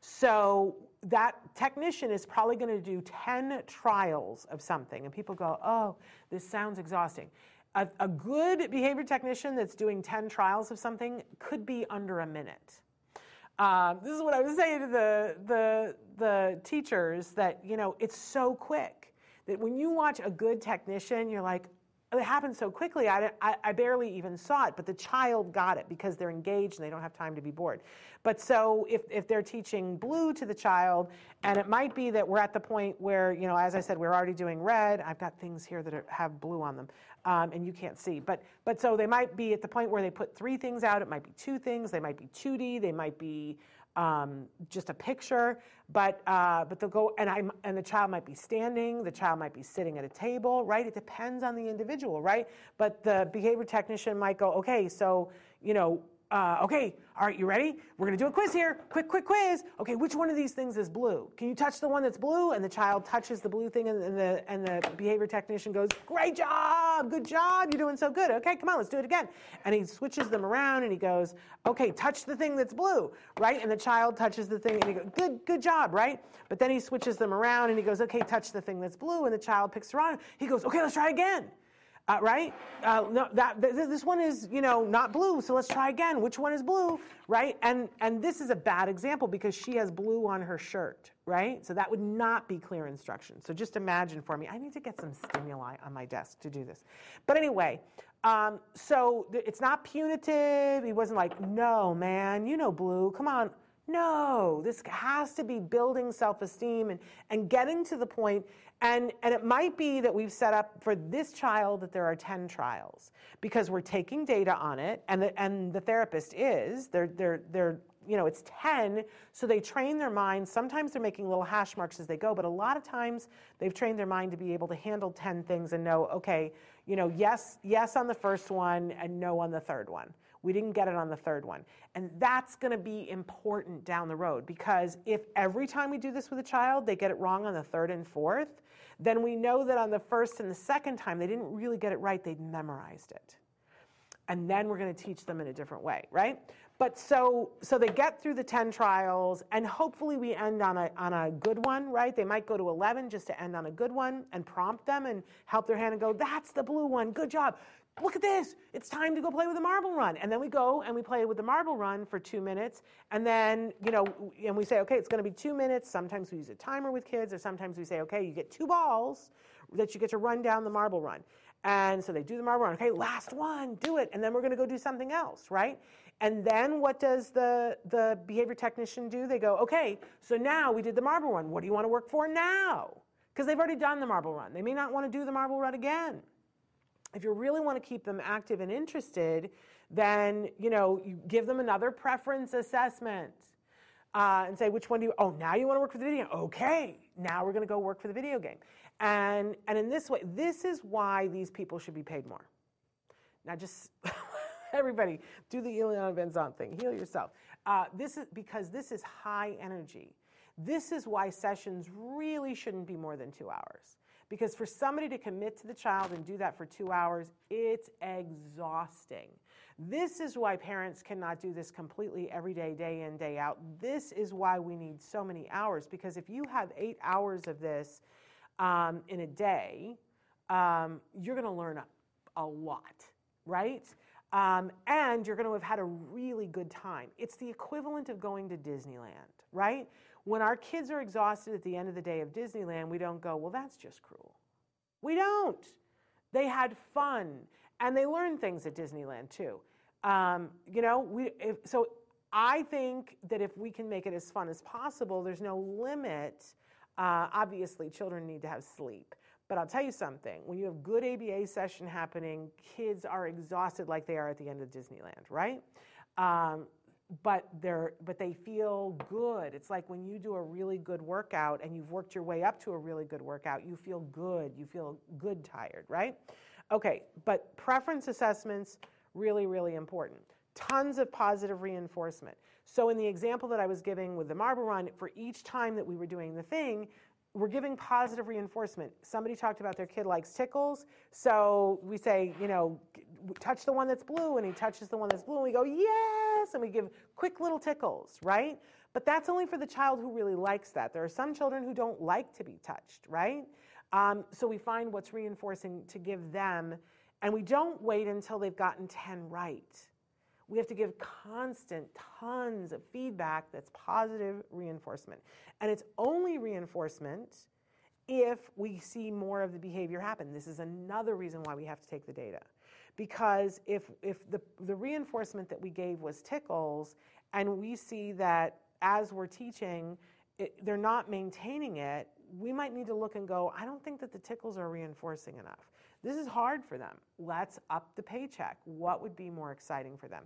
So that technician is probably going to do 10 trials of something, and people go, oh, this sounds exhausting. A, a, good behavior technician that's doing 10 trials of something could be under a minute. Uh, this is what I was saying to the, the, the teachers that, you know, it's so quick that when you watch a good technician, you're like, it happened so quickly, I, I, I, barely even saw it, but the child got it because they're engaged and they don't have time to be bored. But so if, if they're teaching blue to the child, and it might be that we're at the point where, you know, as I said, we're already doing red. I've got things here that are, have blue on them, um, and you can't see. But, but so they might be at the point where they put three things out. It might be two things. They might be 2D. They might be um, just a picture, but uh, but they'll go and I and the child might be standing, the child might be sitting at a table, right? It depends on the individual, right? But the behavior technician might go, okay, so you know, uh, okay, all right, you ready? We're gonna do a quiz here. Quick, quick quiz. Okay, which one of these things is blue? Can you touch the one that's blue? And the child touches the blue thing, and, and the and the behavior technician goes, "Great job, good job, you're doing so good. Okay, come on, let's do it again." And he switches them around, and he goes, "Okay, touch the thing that's blue, right?" And the child touches the thing, and he goes, "Good, good job, right?" But then he switches them around, and he goes, "Okay, touch the thing that's blue," and the child picks around. He goes, "Okay, let's try again." Uh, right? Uh, no, that, this one is, you know, not blue, so let's try again. Which one is blue, right? And, and this is a bad example because she has blue on her shirt, right? So that would not be clear instruction. So just imagine for me, I need to get some stimuli on my desk to do this. But anyway, um, so th- it's not punitive. He wasn't like, no, man, you know blue, come on. No, this has to be building self esteem and, and getting to the point and, and it might be that we've set up for this child that there are 10 trials because we're taking data on it and the, and the therapist is, they're, they're, they're, you know, it's 10, so they train their mind. Sometimes they're making little hash marks as they go, but a lot of times they've trained their mind to be able to handle 10 things and know, okay, you know, yes, yes on the first one and no on the third one. We didn't get it on the third one. And that's going to be important down the road because if every time we do this with a child, they get it wrong on the third and fourth, then we know that on the first and the second time they didn't really get it right, they'd memorized it. And then we're going to teach them in a different way, right? But so so they get through the 10 trials and hopefully we end on a on a good one, right? They might go to 11 just to end on a good one and prompt them and help their hand and go, "That's the blue one. Good job look at this, it's time to go play with the marble run. And then we go and we play with the marble run for two minutes. And then, you know, and we say, okay, it's going to be two minutes. Sometimes we use a timer with kids, or sometimes we say, okay, you get two balls that you get to run down the marble run. And so they do the marble run. Okay, last one, do it. And then we're going to go do something else, right? And then what does the, the behavior technician do? They go, okay, so now we did the marble run. What do you want to work for now? Because they've already done the marble run. They may not want to do the marble run again if you really want to keep them active and interested, then you know you give them another preference assessment uh, and say which one do you? Oh, now you want to work for the video? Okay, now we're going to go work for the video game, and and in this way, this is why these people should be paid more. Now, just everybody do the Iyanla Vanzant thing. Heal yourself. Uh, this is because this is high energy. This is why sessions really shouldn't be more than two hours. Because for somebody to commit to the child and do that for two hours, it's exhausting. This is why parents cannot do this completely every day, day in, day out. This is why we need so many hours. Because if you have eight hours of this um, in a day, um, you're going to learn a, a, lot, right? Um, and you're going to have had a really good time. It's the equivalent of going to Disneyland, right? When our kids are exhausted at the end of the day of Disneyland, we don't go, well, that's just cruel. We don't. They had fun and they learned things at Disneyland too. Um, you know, we, if, so I think that if we can make it as fun as possible, there's no limit. Uh, obviously, children need to have sleep. But I'll tell you something when you have good ABA session happening, kids are exhausted like they are at the end of Disneyland, right? Um, but they're but they feel good. It's like when you do a really good workout and you've worked your way up to a really good workout you feel good. You feel good tired right? Okay but preference assessments really really important. Tons of positive reinforcement. So in the example that i was giving with the marble run for each time that we were doing the thing we're giving positive reinforcement. Somebody talked about their kid likes tickles so we say you know touch the one that's blue and he touches the one that's blue and we go yes and we give quick little tickles right? But that's only for the child who really likes that. There are some children who don't like to be touched right? Um, so we find what's reinforcing to give them and we don't wait until they've gotten 10 right. We have to give constant tons of feedback that's positive reinforcement. And it's only reinforcement if we see more of the behavior happen. This is another reason why we have to take the data because if if the the reinforcement that we gave was tickles and we see that as we're teaching it, they're not maintaining it we might need to look and go i don't think that the tickles are reinforcing enough this is hard for them let's up the paycheck what would be more exciting for them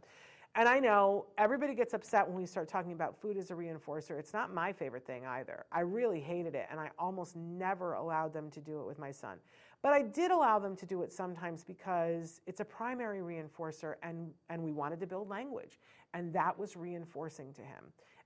and I know everybody gets upset when we start talking about food as a reinforcer. It's not my favorite thing either. I really hated it, and I almost never allowed them to do it with my son. But I did allow them to do it sometimes because it's a primary reinforcer and, and we wanted to build language. And that was reinforcing to him.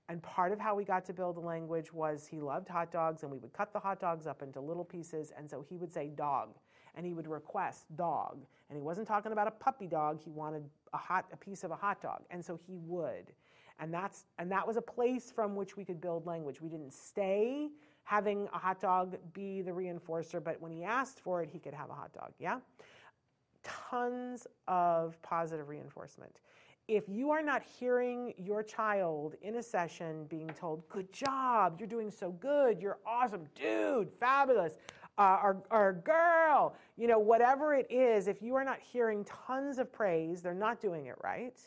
And part of how we got to build the language was he loved hot dogs and we would cut the hot dogs up into little pieces. And so he would say dog and he would request dog. And he wasn't talking about a puppy dog, he wanted a hot a piece of a hot dog. And so he would. And that's and that was a place from which we could build language. We didn't stay having a hot dog be the reinforcer, but when he asked for it, he could have a hot dog. Yeah? Tons of positive reinforcement. If you are not hearing your child in a session being told, Good job, you're doing so good, you're awesome, dude, fabulous, uh, or, or girl, you know, whatever it is, if you are not hearing tons of praise, they're not doing it right.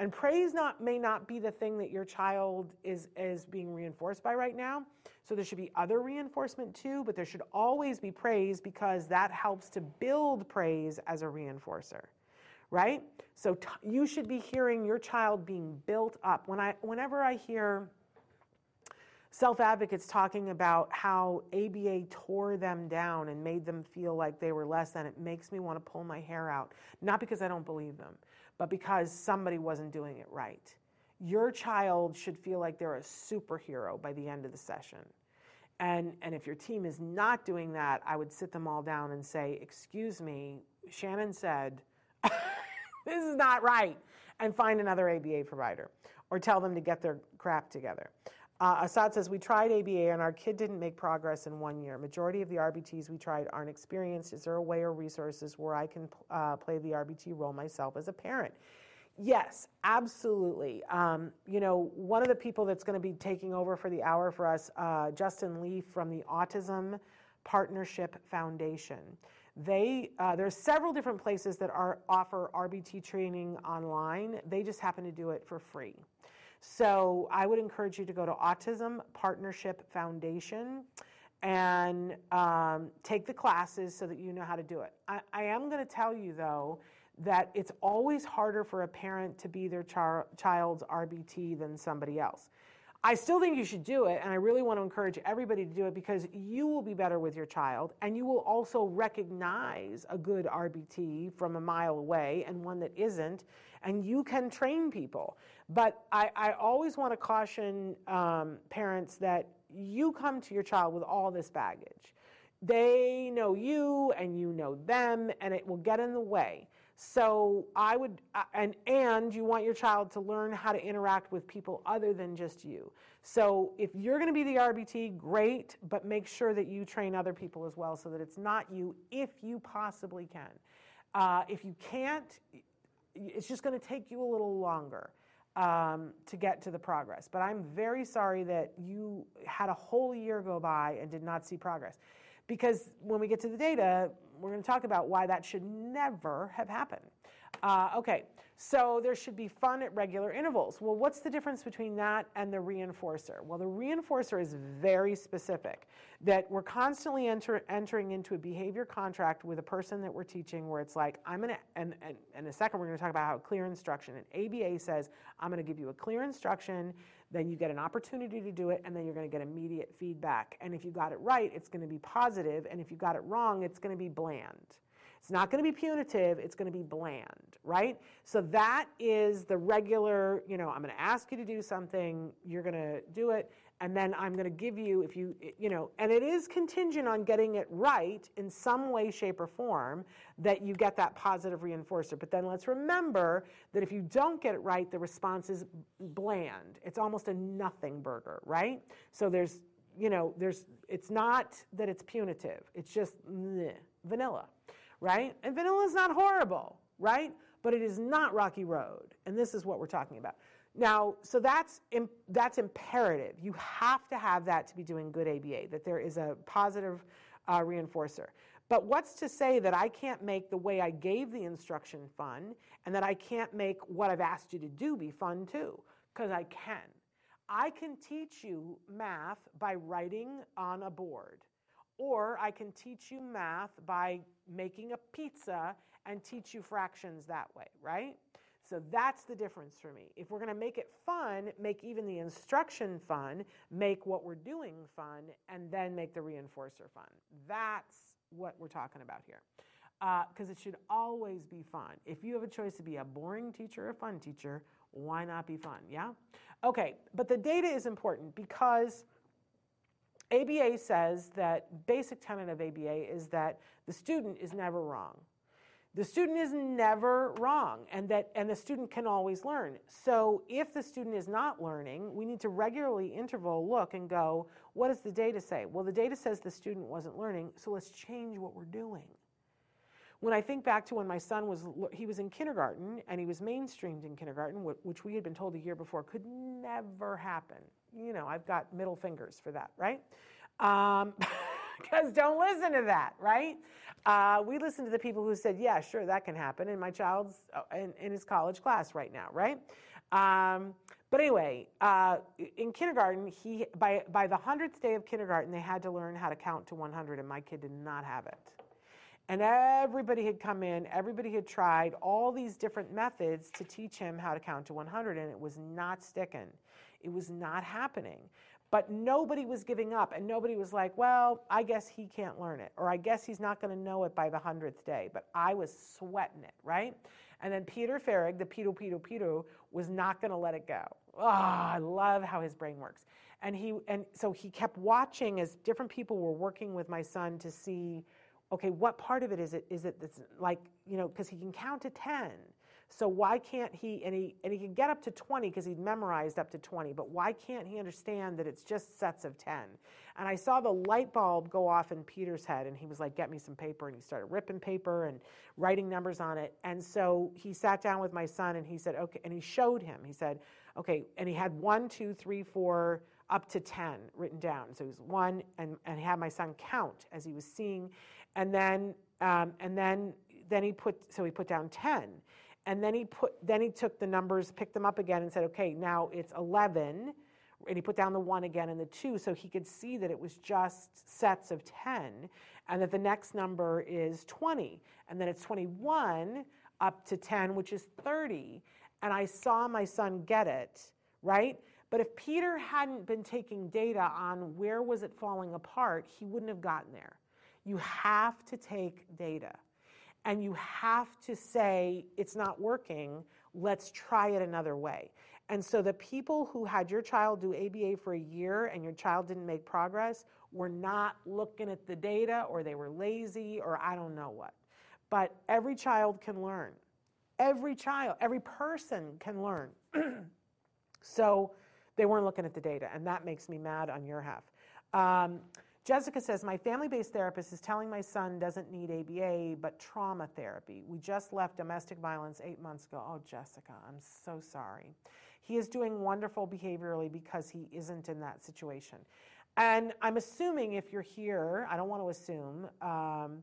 And praise not may not be the thing that your child is is being reinforced by right now. So there should be other reinforcement too, but there should always be praise because that helps to build praise as a reinforcer. Right? So t- you should be hearing your child being built up. When I whenever I hear self advocates talking about how ABA tore them down and made them feel like they were less than, it makes me want to pull my hair out. Not because I don't believe them, but because somebody wasn't doing it right. Your child should feel like they're a superhero by the end of the session. And, and if your team is not doing that, I would sit them all down and say, Excuse me, Shannon said, this is not right, and find another ABA provider or tell them to get their crap together. Uh, Assad says, We tried ABA and our kid didn't make progress in one year. Majority of the RBTs we tried aren't experienced. Is there a way or resources where I can uh, play the RBT role myself as a parent? Yes, absolutely. Um, you know, one of the people that's going to be taking over for the hour for us, uh, Justin Leaf from the Autism Partnership Foundation. They uh, there's several different places that are offer RBT training online. They just happen to do it for free. So I would encourage you to go to Autism Partnership Foundation and um, take the classes so that you know how to do it. I, I am going to tell you though that it's always harder for a parent to be their char- child's RBT than somebody else. I still think you should do it, and I really want to encourage everybody to do it because you will be better with your child, and you will also recognize a good RBT from a mile away and one that isn't, and you can train people. But I, I always want to caution um, parents that you come to your child with all this baggage. They know you, and you know them, and it will get in the way. So I would, uh, and and you want your child to learn how to interact with people other than just you. So if you're going to be the RBT, great, but make sure that you train other people as well, so that it's not you, if you possibly can. Uh, if you can't, it's just going to take you a little longer um, to get to the progress. But I'm very sorry that you had a whole year go by and did not see progress. Because when we get to the data, we're going to talk about why that should never have happened. Uh, okay, so there should be fun at regular intervals. Well, what's the difference between that and the reinforcer? Well, the reinforcer is very specific that we're constantly enter, entering into a behavior contract with a person that we're teaching where it's like, I'm going to, and, and, and in a second, we're going to talk about how clear instruction. And ABA says, I'm going to give you a clear instruction, then you get an opportunity to do it, and then you're going to get immediate feedback. And if you got it right, it's going to be positive, and if you got it wrong, it's going to be bland. It's not going to be punitive, it's going to be bland, right? So that is the regular, you know, I'm going to ask you to do something, you're going to do it, and then I'm going to give you, if you, you know, and it is contingent on getting it right in some way, shape, or form that you get that positive reinforcer. But then let's remember that if you don't get it right, the response is bland. It's almost a nothing burger, right? So there's, you know, there's, it's not that it's punitive, it's just bleh, vanilla right? And vanilla is not horrible, right? But it is not Rocky Road. And this is what we're talking about. Now, so that's that's imperative. You have to have that to be doing good ABA. That there is a positive uh, reinforcer. But what's to say that I can't make the way I gave the instruction fun, and that I can't make what I've asked you to do be fun too? Because I can. I can teach you math by writing on a board. Or I can teach you math by making a pizza and teach you fractions that way, right? So that's the difference for me. If we're going to make it fun, make even the instruction fun, make what we're doing fun, and then make the reinforcer fun. That's what we're talking about here. Because uh, it should always be fun. If you have a choice to be a boring teacher or a fun teacher, why not be fun? Yeah? Okay, but the data is important because ABA says that basic tenet of ABA is that the student is never wrong. The student is never wrong and that and the student can always learn. So if the student is not learning, we need to regularly interval look and go, what does the data say? Well, the data says the student wasn't learning, so let's change what we're doing. When I think back to when my son was he was in kindergarten and he was mainstreamed in kindergarten, which we had been told a year before could never happen. You know, I've got middle fingers for that, right? Um, because don't listen to that, right? Uh, we listen to the people who said, yeah, sure, that can happen. And my child's uh, in, in his college class right now, right? Um, but anyway, uh, in kindergarten, he by by the hundredth day of kindergarten, they had to learn how to count to 100, and my kid did not have it. And everybody had come in, everybody had tried all these different methods to teach him how to count to 100, and it was not sticking. It was not happening. But nobody was giving up, and nobody was like, well, I guess he can't learn it, or I guess he's not going to know it by the hundredth day. But I was sweating it, right? And then Peter Farrig, the Peter, Peter, Peter, was not going to let it go. Oh, I love how his brain works. And he and so he kept watching as different people were working with my son to see, okay, what part of it is it is it like you know because he can count to ten, so why can't he, and he, and he can get up to 20 because he'd memorized up to 20, but why can't he understand that it's just sets of 10? And I saw the light bulb go off in Peter's head, and he was like, get me some paper. And he started ripping paper and writing numbers on it. And so he sat down with my son and he said, okay, and he showed him. He said, okay, and he had one, two, three, four, up to 10 written down. So he was one, and, and he had my son count as he was seeing. And then, um, and then, then he put, so he put down 10 and then he put then he took the numbers picked them up again and said okay now it's 11 and he put down the 1 again and the 2 so he could see that it was just sets of 10 and that the next number is 20 and then it's 21 up to 10 which is 30 and i saw my son get it right? But if peter hadn't been taking data on where was it falling apart he wouldn't have gotten there. You have to take data and you have to say, it's not working, let's try it another way. And so the people who had your child do ABA for a year and your child didn't make progress were not looking at the data or they were lazy or I don't know what. But every child can learn. Every child, every person can learn. so they weren't looking at the data, and that makes me mad on your half. Um, Jessica says, My family based therapist is telling my son doesn't need ABA, but trauma therapy. We just left domestic violence eight months ago. Oh, Jessica, I'm so sorry. He is doing wonderful behaviorally because he isn't in that situation. And I'm assuming if you're here, I don't want to assume, um,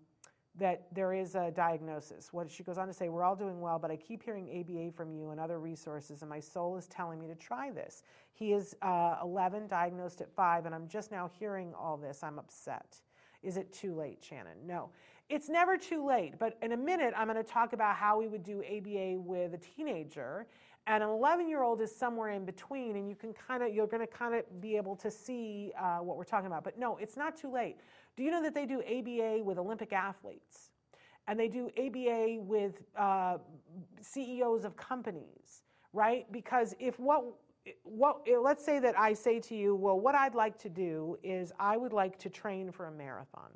that there is a diagnosis. What she goes on to say, we're all doing well, but I keep hearing ABA from you and other resources, and my soul is telling me to try this. He is uh, 11, diagnosed at five, and I'm just now hearing all this. I'm upset. Is it too late, Shannon? No, it's never too late. But in a minute, I'm going to talk about how we would do ABA with a teenager. And an 11 year old is somewhere in between, and you can kind of, you're going to kind of be able to see uh, what we're talking about. But no, it's not too late. Do you know that they do ABA with Olympic athletes? And they do ABA with uh, CEOs of companies, right? Because if what what let's say that I say to you, well, what I'd like to do is I would like to train for a marathon.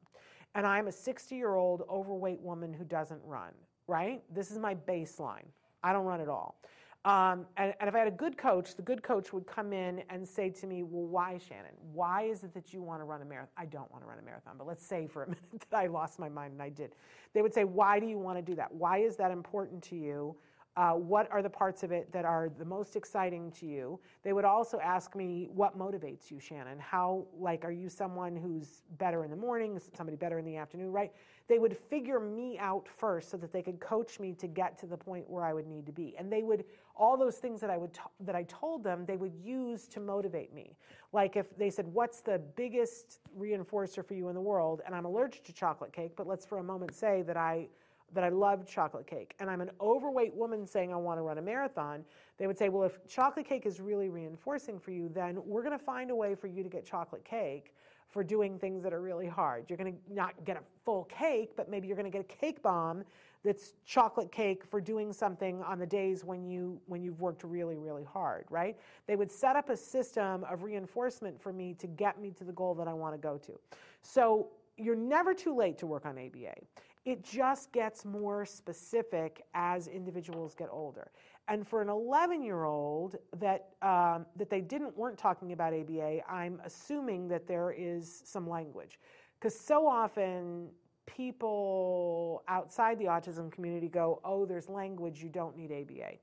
And I'm a 60-year-old overweight woman who doesn't run, right? This is my baseline. I don't run at all. Um, and, and, if I had a good coach, the good coach would come in and say to me, Well, why, Shannon? Why is it that you want to run a marathon? I don't want to run a marathon, but let's say for a minute that I lost my mind and I did. They would say, Why do you want to do that? Why is that important to you? Uh, what are the parts of it that are the most exciting to you? They would also ask me, what motivates you, Shannon? How, like, are you someone who's better in the morning, somebody better in the afternoon, right? They would figure me out first so that they could coach me to get to the point where I would need to be. And they would, all those things that I would, t- that I told them, they would use to motivate me. Like if they said, what's the biggest reinforcer for you in the world? And I'm allergic to chocolate cake, but let's for a moment say that I that I love chocolate cake and I'm an overweight woman saying I want to run a marathon, they would say, well, if chocolate cake is really reinforcing for you, then we're going to find a way for you to get chocolate cake for doing things that are really hard. You're going to not get a full cake, but maybe you're going to get a cake bomb that's chocolate cake for doing something on the days when you when you've worked really really hard, right? They would set up a system of reinforcement for me to get me to the goal that I want to go to. So you're never too late to work on ABA. It just gets more specific as individuals get older. And for an 11 year old that, um, that they didn't, weren't talking about ABA, I'm assuming that there is some language. Because so often people outside the autism community go, oh, there's language, you don't need ABA.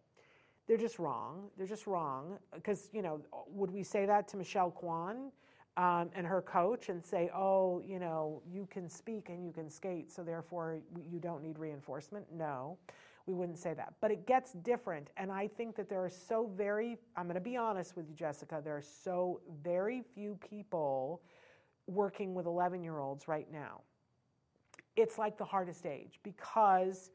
They're just wrong. They're just wrong. Because, you know, would we say that to Michelle Kwan? Um, and her coach and say, oh, you know, you can speak and you can skate, so therefore you don't need reinforcement. No, we wouldn't say that. But it gets different. And I think that there are so very, I'm going to be honest with you, Jessica, there are so very few people working with 11 year olds right now. It's like the hardest age because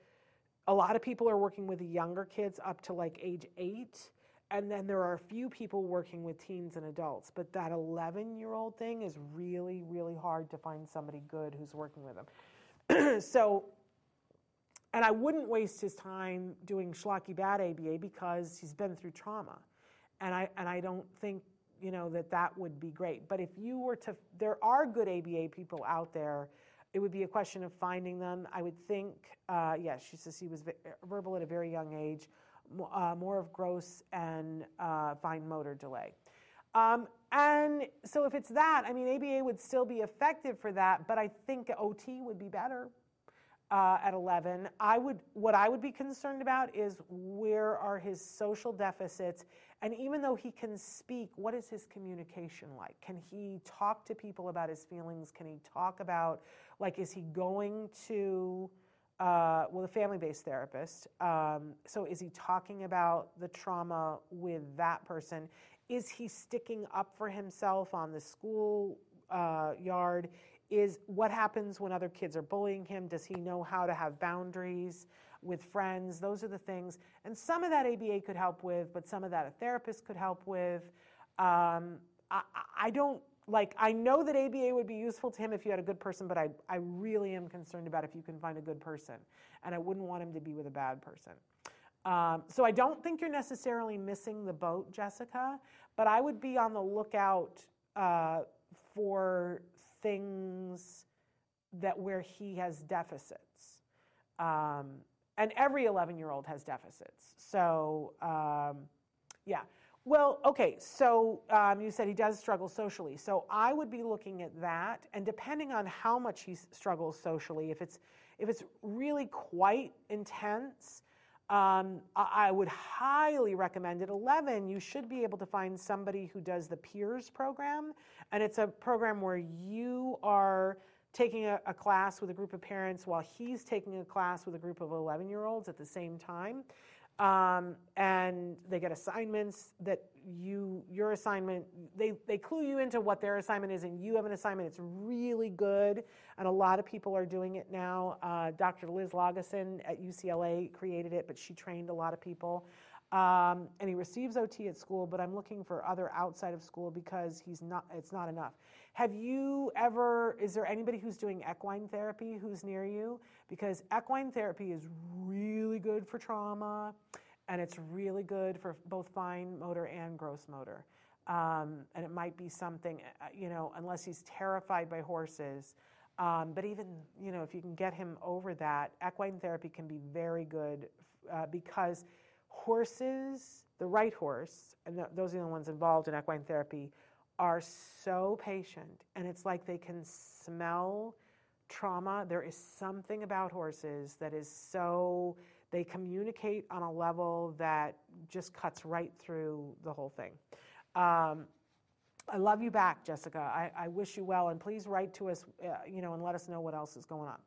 a lot of people are working with the younger kids up to like age eight and then there are a few people working with teens and adults but that 11 year old thing is really really hard to find somebody good who's working with them. So and i wouldn't waste his time doing schlocky bad aba because he's been through trauma. And i and i don't think you know that that would be great. But if you were to there are good aba people out there it would be a question of finding them. I would think uh, yes she says he was verbal at a very young age uh, more of gross and uh, fine motor delay. Um, and so if it's that, I mean, ABA would still be effective for that, but I think OT would be better uh, at 11. I would, what I would be concerned about is where are his social deficits, and even though he can speak, what is his communication like? Can he talk to people about his feelings? Can he talk about, like, is he going to uh, well, a family based therapist. Um, so, is he talking about the trauma with that person? Is he sticking up for himself on the school uh, yard? Is what happens when other kids are bullying him? Does he know how to have boundaries with friends? Those are the things. And some of that ABA could help with, but some of that a therapist could help with. Um, I, I don't like I know that ABA would be useful to him if you had a good person, but I, I really am concerned about if you can find a good person. And I wouldn't want him to be with a bad person. Um, so I don't think you're necessarily missing the boat, Jessica, but I would be on the lookout uh, for things that where he has deficits. Um, and every 11 year old has deficits. So, um, yeah. Well, okay, so um, you said he does struggle socially. So I would be looking at that, and depending on how much he struggles socially, if it's if it's really quite intense, um, I, I would highly recommend at 11 you should be able to find somebody who does the peers program, and it's a program where you are taking a, a class with a group of parents while he's taking a class with a group of 11 year olds at the same time. Um, and they get assignments that you your assignment they they clue you into what their assignment is and you have an assignment. It's really good. And a lot of people are doing it now. Uh, dr liz Laugeson at ucla created it but she trained a lot of people. Um, and he receives ot at school but i'm looking for other outside of school because he's not it's not enough have you ever, is there anybody who's doing equine therapy who's near you? Because equine therapy is really good for trauma and it's really good for both fine motor and gross motor. Um, and it might be something, uh, you know, unless he's terrified by horses. Um, but even, you know, if you can get him over that, equine therapy can be very good uh, because horses, the right horse, and th- those are the ones involved in equine therapy, are so patient and it's like they can smell trauma. There is something about horses that is so, they communicate on a level that just cuts right through the whole thing. Um, I love you back, Jessica. I, I, wish you well, and please write to us, uh, you know, and let us know what else is going on.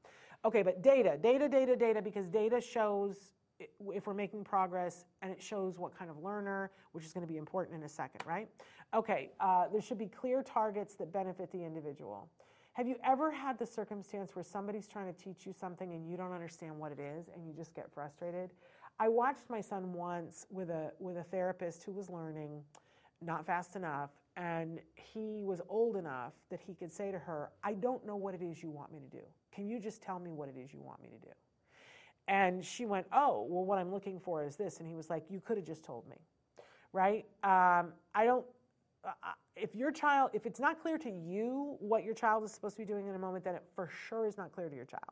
Okay, but data, data, data, data, because data shows if we're making progress and it shows what kind of learner, which is going to be important in a second, right? Okay, uh, there should be clear targets that benefit the individual. Have you ever had the circumstance where somebody's trying to teach you something and you don't understand what it is and you just get frustrated? I watched my son once with a with a therapist who was learning, not fast enough. And he was old enough that he could say to her, I don't know what it is you want me to do. Can you just tell me what it is you want me to do? And she went, Oh, well, what I'm looking for is this. And he was like, You could have just told me, right? Um, I don't, if your child, if it's not clear to you what your child is supposed to be doing in a moment, then it for sure is not clear to your child.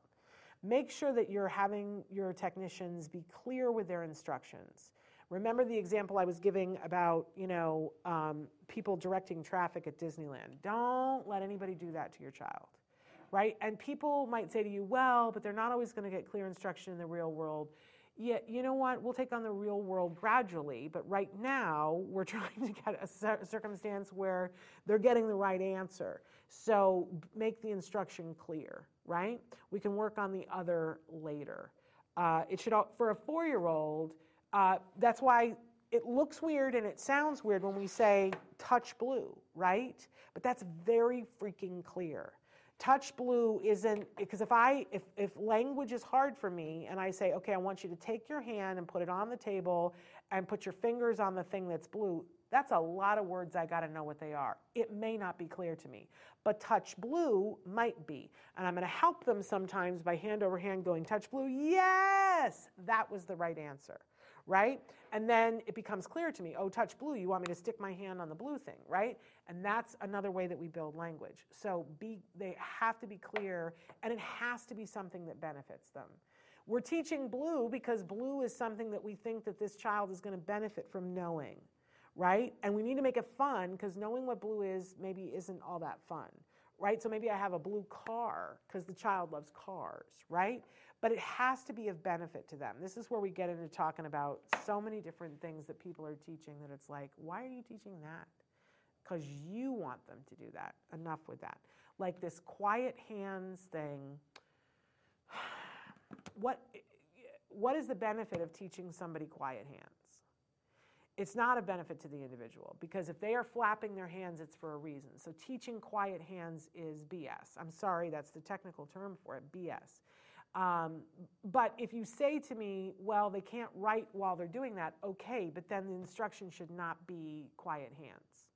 Make sure that you're having your technicians be clear with their instructions. Remember the example I was giving about, you know, um, people directing traffic at Disneyland. Don't let anybody do that to your child, right? And people might say to you, well, but they're not always going to get clear instruction in the real world. Yeah, you know what? We'll take on the real world gradually, but right now we're trying to get a circumstance where they're getting the right answer. So make the instruction clear, right? We can work on the other later. Uh, it should for a four-year-old. Uh, that's why it looks weird and it sounds weird when we say touch blue, right? But that's very freaking clear. Touch blue isn't because if I if if language is hard for me and I say, okay, I want you to take your hand and put it on the table and put your fingers on the thing that's blue, that's a lot of words I got to know what they are. It may not be clear to me, but touch blue might be. And I'm going to help them sometimes by hand over hand going, touch blue, yes, that was the right answer right? And then it becomes clear to me, oh, touch blue, you want me to stick my hand on the blue thing, right? And that's another way that we build language. So be, they have to be clear, and it has to be something that benefits them. We're teaching blue because blue is something that we think that this child is going to benefit from knowing, right? And we need to make it fun because knowing what blue is maybe isn't all that fun, right? So maybe I have a blue car because the child loves cars, right? But it has to be of benefit to them. This is where we get into talking about so many different things that people are teaching that it's like, why are you teaching that? Because you want them to do that. Enough with that. Like this quiet hands thing. What, what is the benefit of teaching somebody quiet hands? It's not a benefit to the individual because if they are flapping their hands, it's for a reason. So teaching quiet hands is BS. I'm sorry, that's the technical term for it, BS. Um, but if you say to me, well, they can't write while they're doing that, okay, but then the instruction should not be quiet hands.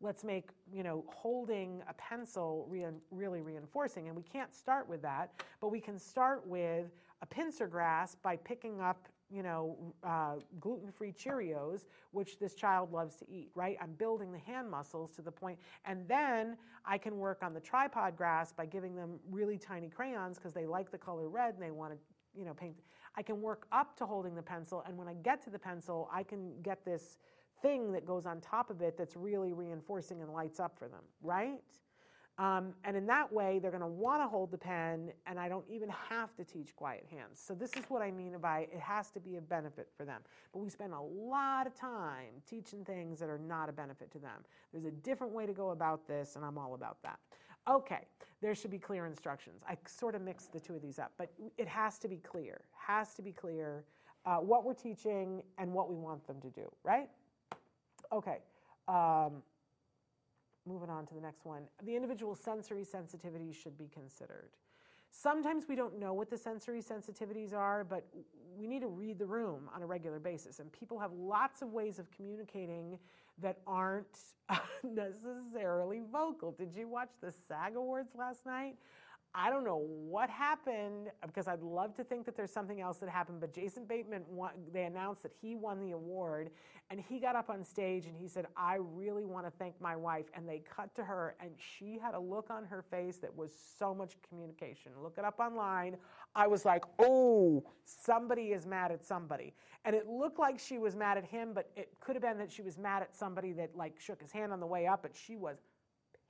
Let's make, you know, holding a pencil re- really reinforcing. And we can't start with that, but we can start with a pincer grasp by picking up you know, uh, gluten-free Cheerios, which this child loves to eat, right? I'm building the hand muscles to the point, and then I can work on the tripod grasp by giving them really tiny crayons because they like the color red and they want to, you know, paint. I can work up to holding the pencil, and when I get to the pencil, I can get this thing that goes on top of it that's really reinforcing and lights up for them, right? Um, and in that way, they're going to want to hold the pen, and I don't even have to teach quiet hands. So, this is what I mean by it has to be a benefit for them. But we spend a lot of time teaching things that are not a benefit to them. There's a different way to go about this, and I'm all about that. Okay, there should be clear instructions. I sort of mixed the two of these up, but it has to be clear, has to be clear uh, what we're teaching and what we want them to do, right? Okay. Um, moving on to the next one. The individual sensory sensitivities should be considered. Sometimes we don't know what the sensory sensitivities are, but we need to read the room on a regular basis. And people have lots of ways of communicating that aren't necessarily vocal. Did you watch the SAG Awards last night? I don't know what happened because I'd love to think that there's something else that happened. But Jason Bateman, won, they announced that he won the award, and he got up on stage and he said, "I really want to thank my wife." And they cut to her, and she had a look on her face that was so much communication. Look it up online. I was like, "Oh, somebody is mad at somebody," and it looked like she was mad at him, but it could have been that she was mad at somebody that like shook his hand on the way up, but she was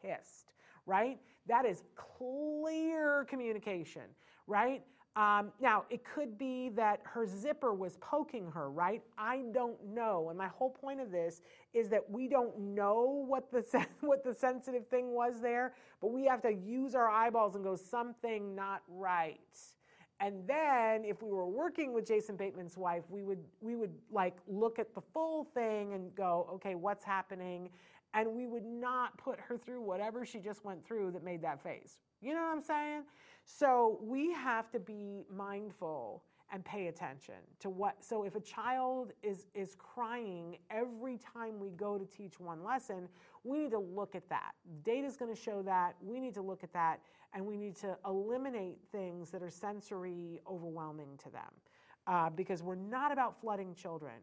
pissed right? That is clear communication, right? Um, now, it could be that her zipper was poking her, right? I don't know. And my whole point of this is that we don't know what the, what the sensitive thing was there, but we have to use our eyeballs and go, something not right. And then if we were working with Jason Bateman's wife, we would we would like look at the full thing and go, okay, what's happening? And we would not put her through whatever she just went through that made that face. You know what I'm saying? So we have to be mindful and pay attention to what so if a child is is crying every time we go to teach one lesson we need to look at that data is going to show that we need to look at that and we need to eliminate things that are sensory overwhelming to them uh, because we're not about flooding children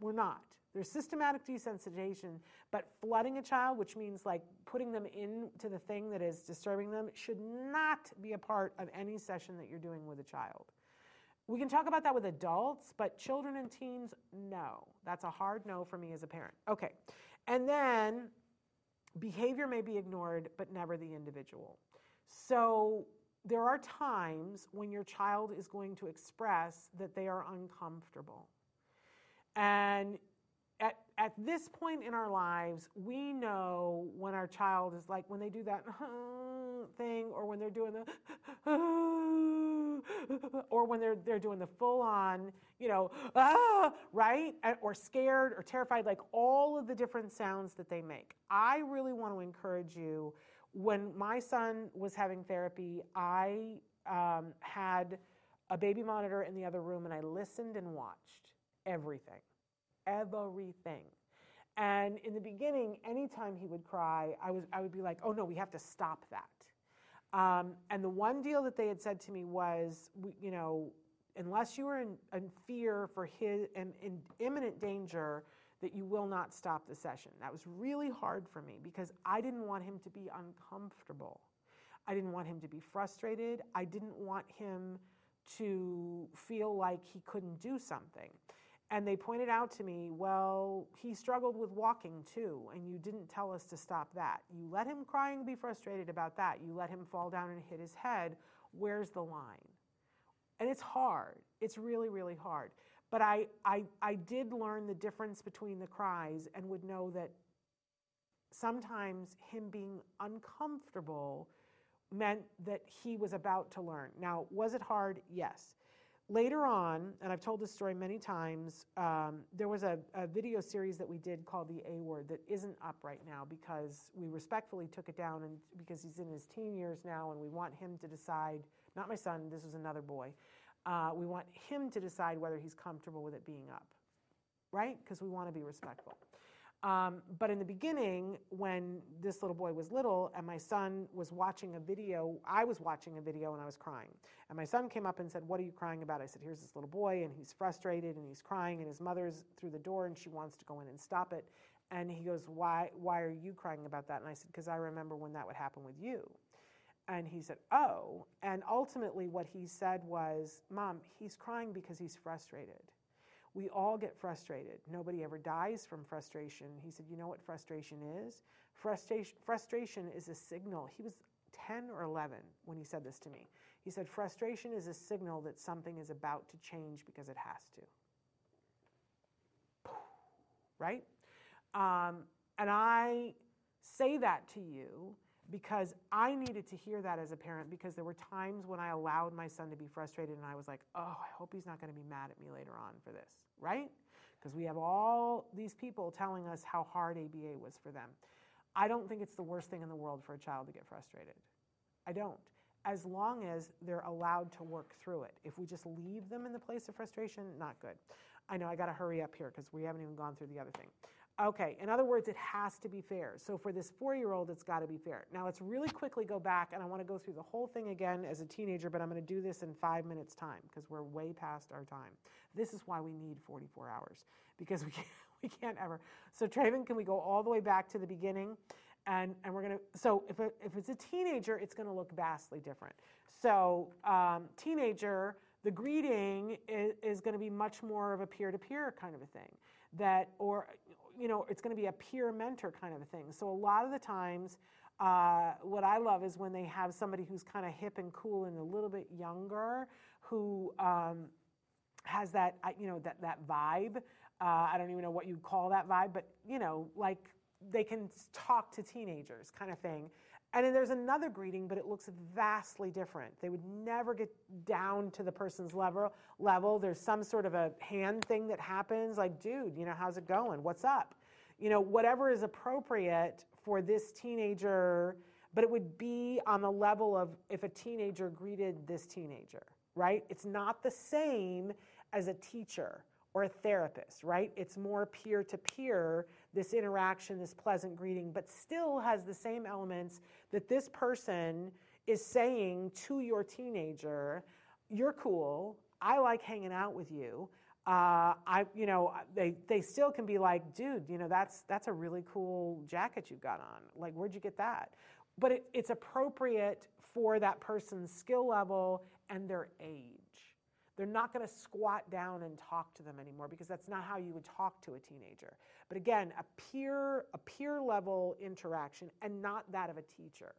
we're not there's systematic desensitization, but flooding a child, which means like putting them into the thing that is disturbing them, should not be a part of any session that you're doing with a child. We can talk about that with adults, but children and teens, no. That's a hard no for me as a parent. Okay. And then behavior may be ignored, but never the individual. So there are times when your child is going to express that they are uncomfortable. And at, at this point in our lives, we know when our child is like, when they do that thing, or when they're doing the, or when they're, they're doing the full on, you know, right? Or scared or terrified, like all of the different sounds that they make. I really want to encourage you. When my son was having therapy, I um, had a baby monitor in the other room and I listened and watched everything everything. And in the beginning, anytime he would cry, I, was, I would be like, oh no, we have to stop that. Um, and the one deal that they had said to me was, you know, unless you are in, in fear for his and in imminent danger, that you will not stop the session. That was really hard for me because I didn't want him to be uncomfortable. I didn't want him to be frustrated. I didn't want him to feel like he couldn't do something. And they pointed out to me, well, he struggled with walking too, and you didn't tell us to stop that. You let him cry and be frustrated about that. You let him fall down and hit his head. Where's the line? And it's hard. It's really, really hard. But I, I, I did learn the difference between the cries and would know that sometimes him being uncomfortable meant that he was about to learn. Now, was it hard? Yes. Later on, and I've told this story many times, um, there was a, a, video series that we did called The A Word that isn't up right now because we respectfully took it down and because he's in his teen years now and we want him to decide, not my son, this was another boy, uh, we want him to decide whether he's comfortable with it being up, right? Because we want to be respectful. Um, but in the beginning, when this little boy was little and my son was watching a video, I was watching a video and I was crying. And my son came up and said, What are you crying about? I said, Here's this little boy and he's frustrated and he's crying and his mother's through the door and she wants to go in and stop it. And he goes, Why, why are you crying about that? And I said, Because I remember when that would happen with you. And he said, Oh. And ultimately, what he said was, Mom, he's crying because he's frustrated. We all get frustrated. Nobody ever dies from frustration. He said, You know what frustration is? Frustration, frustration is a signal. He was 10 or 11 when he said this to me. He said, Frustration is a signal that something is about to change because it has to. Right? Um, and I say that to you because I needed to hear that as a parent because there were times when I allowed my son to be frustrated and I was like, oh, I hope he's not going to be mad at me later on for this right? Because we have all these people telling us how hard ABA was for them. I don't think it's the worst thing in the world for a child to get frustrated. I don't. As long as they're allowed to work through it. If we just leave them in the place of frustration, not good. I know I got to hurry up here because we haven't even gone through the other thing. Okay, in other words, it has to be fair. So for this four year old, it's got to be fair. Now let's really quickly go back, and I want to go through the whole thing again as a teenager, but I'm going to do this in five minutes' time because we're way past our time. This is why we need 44 hours because we can't, we can't ever. So, Traven, can we go all the way back to the beginning? And, and we're going to, so if, if it's a teenager, it's going to look vastly different. So, um, teenager, the greeting is, is going to be much more of a peer to peer kind of a thing. That, or you know, it's going to be a peer mentor kind of a thing. So a lot of the times, uh, what I love is when they have somebody who's kind of hip and cool and a little bit younger, who um, has that, you know, that that vibe. Uh, I don't even know what you call that vibe, but you know, like they can talk to teenagers, kind of thing. And then there's another greeting, but it looks vastly different. They would never get down to the person's level. Level. There's some sort of a hand thing that happens, like, dude, you know, how's it going? What's up? You know, whatever is appropriate for this teenager, but it would be on the level of if a teenager greeted this teenager, right? It's not the same as a teacher or a therapist, right? It's more peer to peer, this interaction, this pleasant greeting, but still has the same elements that this person is saying to your teenager, you're cool. I like hanging out with you. Uh, I, you know, they, they still can be like, dude, you know, that's, that's a really cool jacket you've got on. Like, where'd you get that? But it, it's appropriate for that person's skill level and their age. They're not going to squat down and talk to them anymore because that's not how you would talk to a teenager. But again, a peer, a peer level interaction and not that of a teacher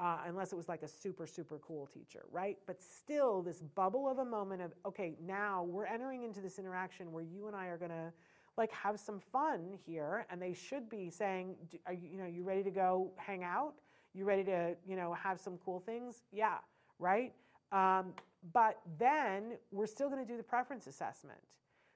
uh, unless it was like a super, super cool teacher, right? But still, this bubble of a moment of, okay, now we're entering into this interaction where you and I are going to like have some fun here and they should be saying are you, you know you ready to go hang out you ready to you know have some cool things yeah right um, but then we're still going to do the preference assessment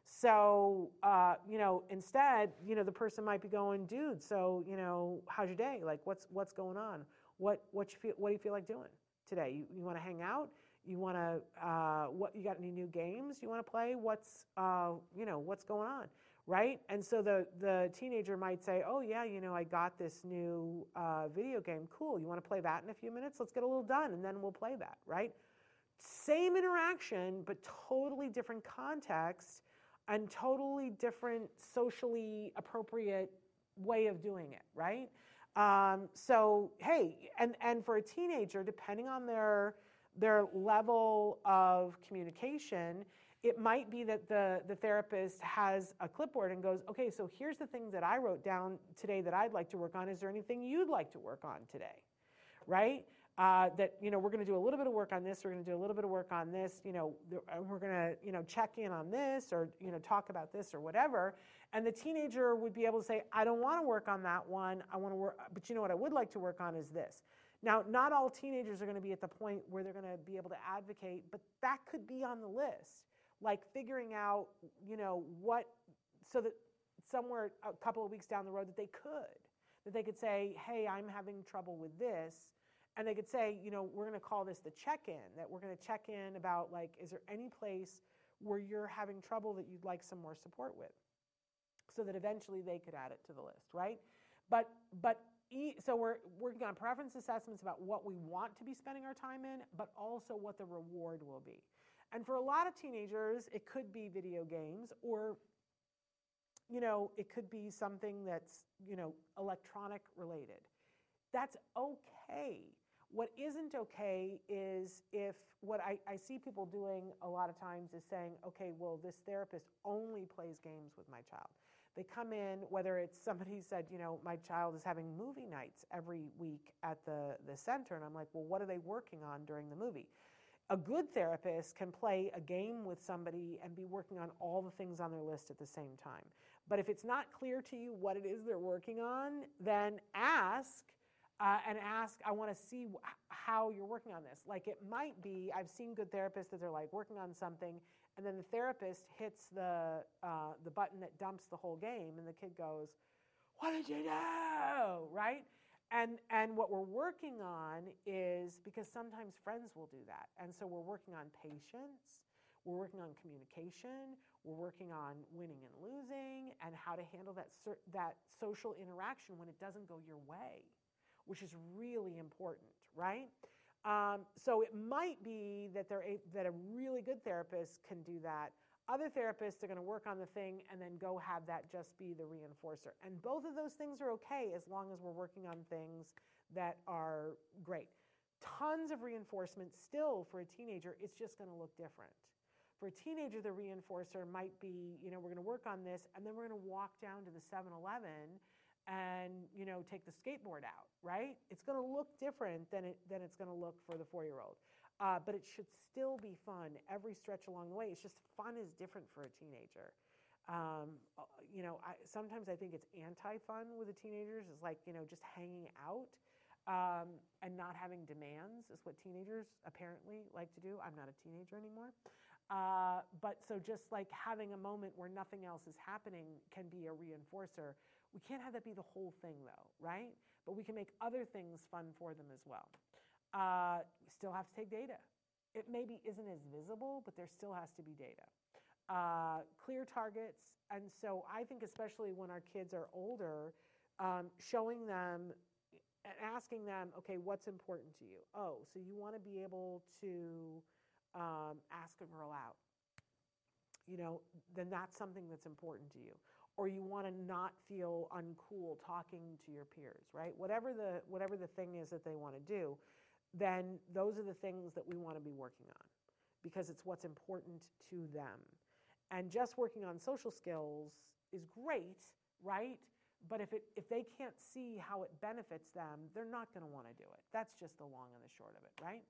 so uh, you know instead you know the person might be going dude so you know how's your day like what's what's going on what what you feel? What do you feel like doing today? You, you want to hang out? You want to? Uh, what you got? Any new games you want to play? What's uh, you know what's going on, right? And so the the teenager might say, oh yeah, you know I got this new uh, video game. Cool. You want to play that in a few minutes? Let's get a little done, and then we'll play that, right? Same interaction, but totally different context and totally different socially appropriate way of doing it, right? Um, so hey, and and for a teenager, depending on their their level of communication, it might be that the the therapist has a clipboard and goes, okay, so here's the things that I wrote down today that I'd like to work on. Is there anything you'd like to work on today? Right? Uh, that you know we're going to do a little bit of work on this we're going to do a little bit of work on this you know we're going to you know check in on this or you know talk about this or whatever and the teenager would be able to say, I don't want to work on that one. I want to work, but you know what I would like to work on is this. Now, not all teenagers are going to be at the point where they're going to be able to advocate, but that could be on the list. Like figuring out, you know, what, so that somewhere a couple of weeks down the road that they could, that they could say, hey, I'm having trouble with this. And they could say, you know, we're going to call this the check in, that we're going to check in about, like, is there any place where you're having trouble that you'd like some more support with? so that eventually they could add it to the list, right? But but so we're working on preference assessments about what we want to be spending our time in, but also what the reward will be. And for a lot of teenagers, it could be video games or you know, it could be something that's, you know, electronic related. That's okay. What isn't okay is if what I, I see people doing a lot of times is saying, okay, well, this therapist only plays games with my child. They come in, whether it's somebody who said, you know, my child is having movie nights every week at the, the center. And I'm like, well, what are they working on during the movie? A good therapist can play a game with somebody and be working on all the things on their list at the same time. But if it's not clear to you what it is they're working on, then ask uh, and ask, I want to see how you're working on this. Like it might be, I've seen good therapists that they're like working on something and then the therapist hits the, uh, the button that dumps the whole game, and the kid goes, What did you do? Right? And, and what we're working on is because sometimes friends will do that. And so we're working on patience, we're working on communication, we're working on winning and losing, and how to handle that, that social interaction when it doesn't go your way, which is really important, right? Um, so it might be that, they're a, that a really good therapist can do that. Other therapists are going to work on the thing and then go have that just be the reinforcer. And both of those things are okay as long as we're working on things that are great. Tons of reinforcement still for a teenager, it's just going to look different. For a teenager, the reinforcer might be, you know, we're going to work on this and then we're going to walk down to the 7 Eleven and you know take the skateboard out right? It's going to look different than it than it's going to look for the four year old uh, but it should still be fun every stretch along the way. It's just fun is different for a teenager. Um, uh, you know I, sometimes i think it's anti-fun with the teenagers. Is like you know just hanging out um, and not having demands is what teenagers apparently like to do. I'm not a teenager anymore. Uh, but so just like having a moment where nothing else is happening can be a reinforcer we can't have that be the whole thing, though, right? But we can make other things fun for them as well. Uh, we still have to take data. it maybe isn't as visible, but there still has to be data. Uh, clear targets. And so I think, especially when our kids are older, um, showing them and asking them, okay, what's important to you? Oh, so you want to be able to um, ask a girl out. You know, then that's something that's important to you. Or you want to not feel uncool talking to your peers, right? Whatever the whatever the thing is that they want to do, then those are the things that we want to be working on because it's what's important to them. And just working on social skills is great, right? But if, it, if they can't see how it benefits them, they're not going to want to do it. That's just the long and the short of it, right?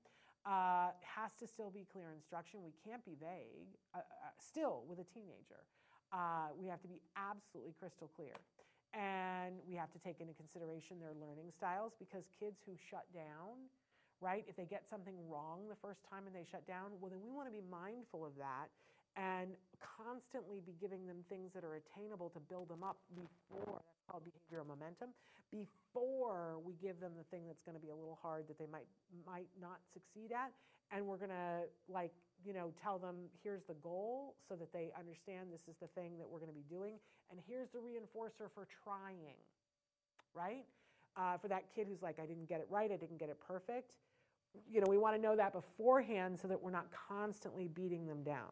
Uh, has to still be clear instruction. We can't be vague, uh, uh, still with a teenager. Uh, we have to be absolutely crystal clear. And we have to take into consideration their learning styles because kids who shut down, right, if they get something wrong the first time and they shut down, well, then we want to be mindful of that and constantly be giving them things that are attainable to build them up before that's called behavioral momentum before we give them the thing that's going to be a little hard that they might might not succeed at and we're going to like you know tell them here's the goal so that they understand this is the thing that we're going to be doing and here's the reinforcer for trying right uh, for that kid who's like i didn't get it right i didn't get it perfect you know we want to know that beforehand so that we're not constantly beating them down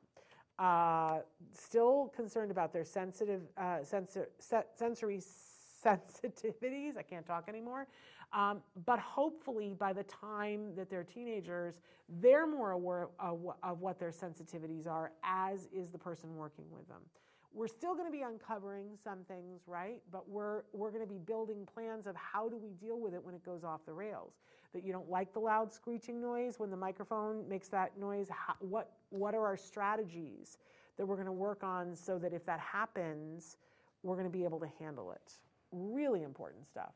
uh, still concerned about their sensitive uh, sensor, se- sensory sensitivities. I can't talk anymore. Um, but hopefully, by the time that they're teenagers, they're more aware of, what their sensitivities are, as is the person working with them we're still going to be uncovering some things, right? But we're we're going to be building plans of how do we deal with it when it goes off the rails. That you don't like the loud screeching noise when the microphone makes that noise. How, what what are our strategies that we're going to work on so that if that happens, we're going to be able to handle it. Really important stuff.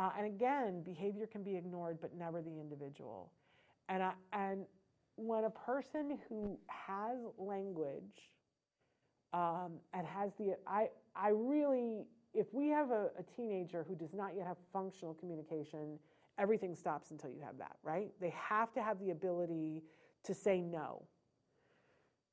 Uh, and again, behavior can be ignored, but never the individual. And I, and when a person who has language um, and has the I I really if we have a, a teenager who does not yet have functional communication, everything stops until you have that, right? They have to have the ability to say no,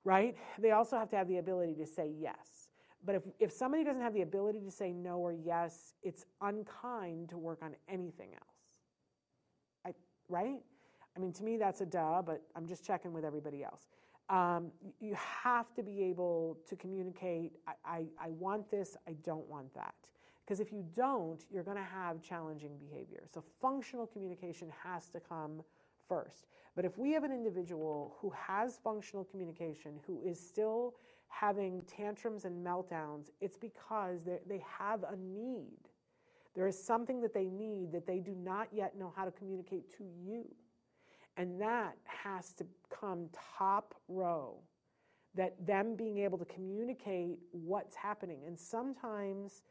right? They also have to have the ability to say yes. But if, if somebody doesn't have the ability to say no or yes, it's unkind to work on anything else. I, right? I mean, to me, that's a duh, but I'm just checking with everybody else. Um, you have to be able to communicate I, I, I want this, I don't want that. Because if you don't, you're going to have challenging behavior. So functional communication has to come first. But if we have an individual who has functional communication, who is still having tantrums and meltdowns, it's because they have a need. There is something that they need that they do not yet know how to communicate to you. And that has to come top row. That them being able to communicate what's happening. And sometimes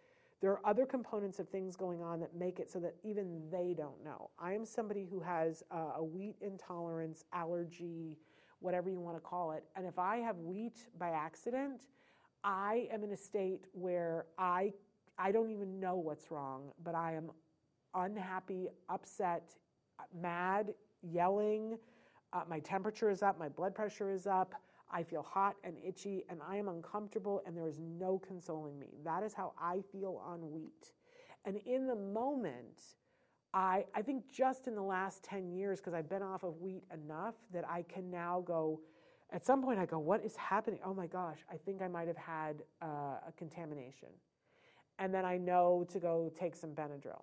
there are other components of things going on that make it so that even they don't know. I am somebody who has a wheat intolerance, allergy, whatever you want to call it. And if I have wheat by accident, I am in a state where I I don't even know what's wrong, but I am unhappy, upset, mad, yelling. Uh, my temperature is up, my blood pressure is up. I feel hot and itchy, and I am uncomfortable, and there is no consoling me. That is how I feel on wheat. And in the moment, I, I think just in the last 10 years, because I've been off of wheat enough that I can now go, at some point, I go, What is happening? Oh my gosh, I think I might have had uh, a contamination. And then I know to go take some Benadryl.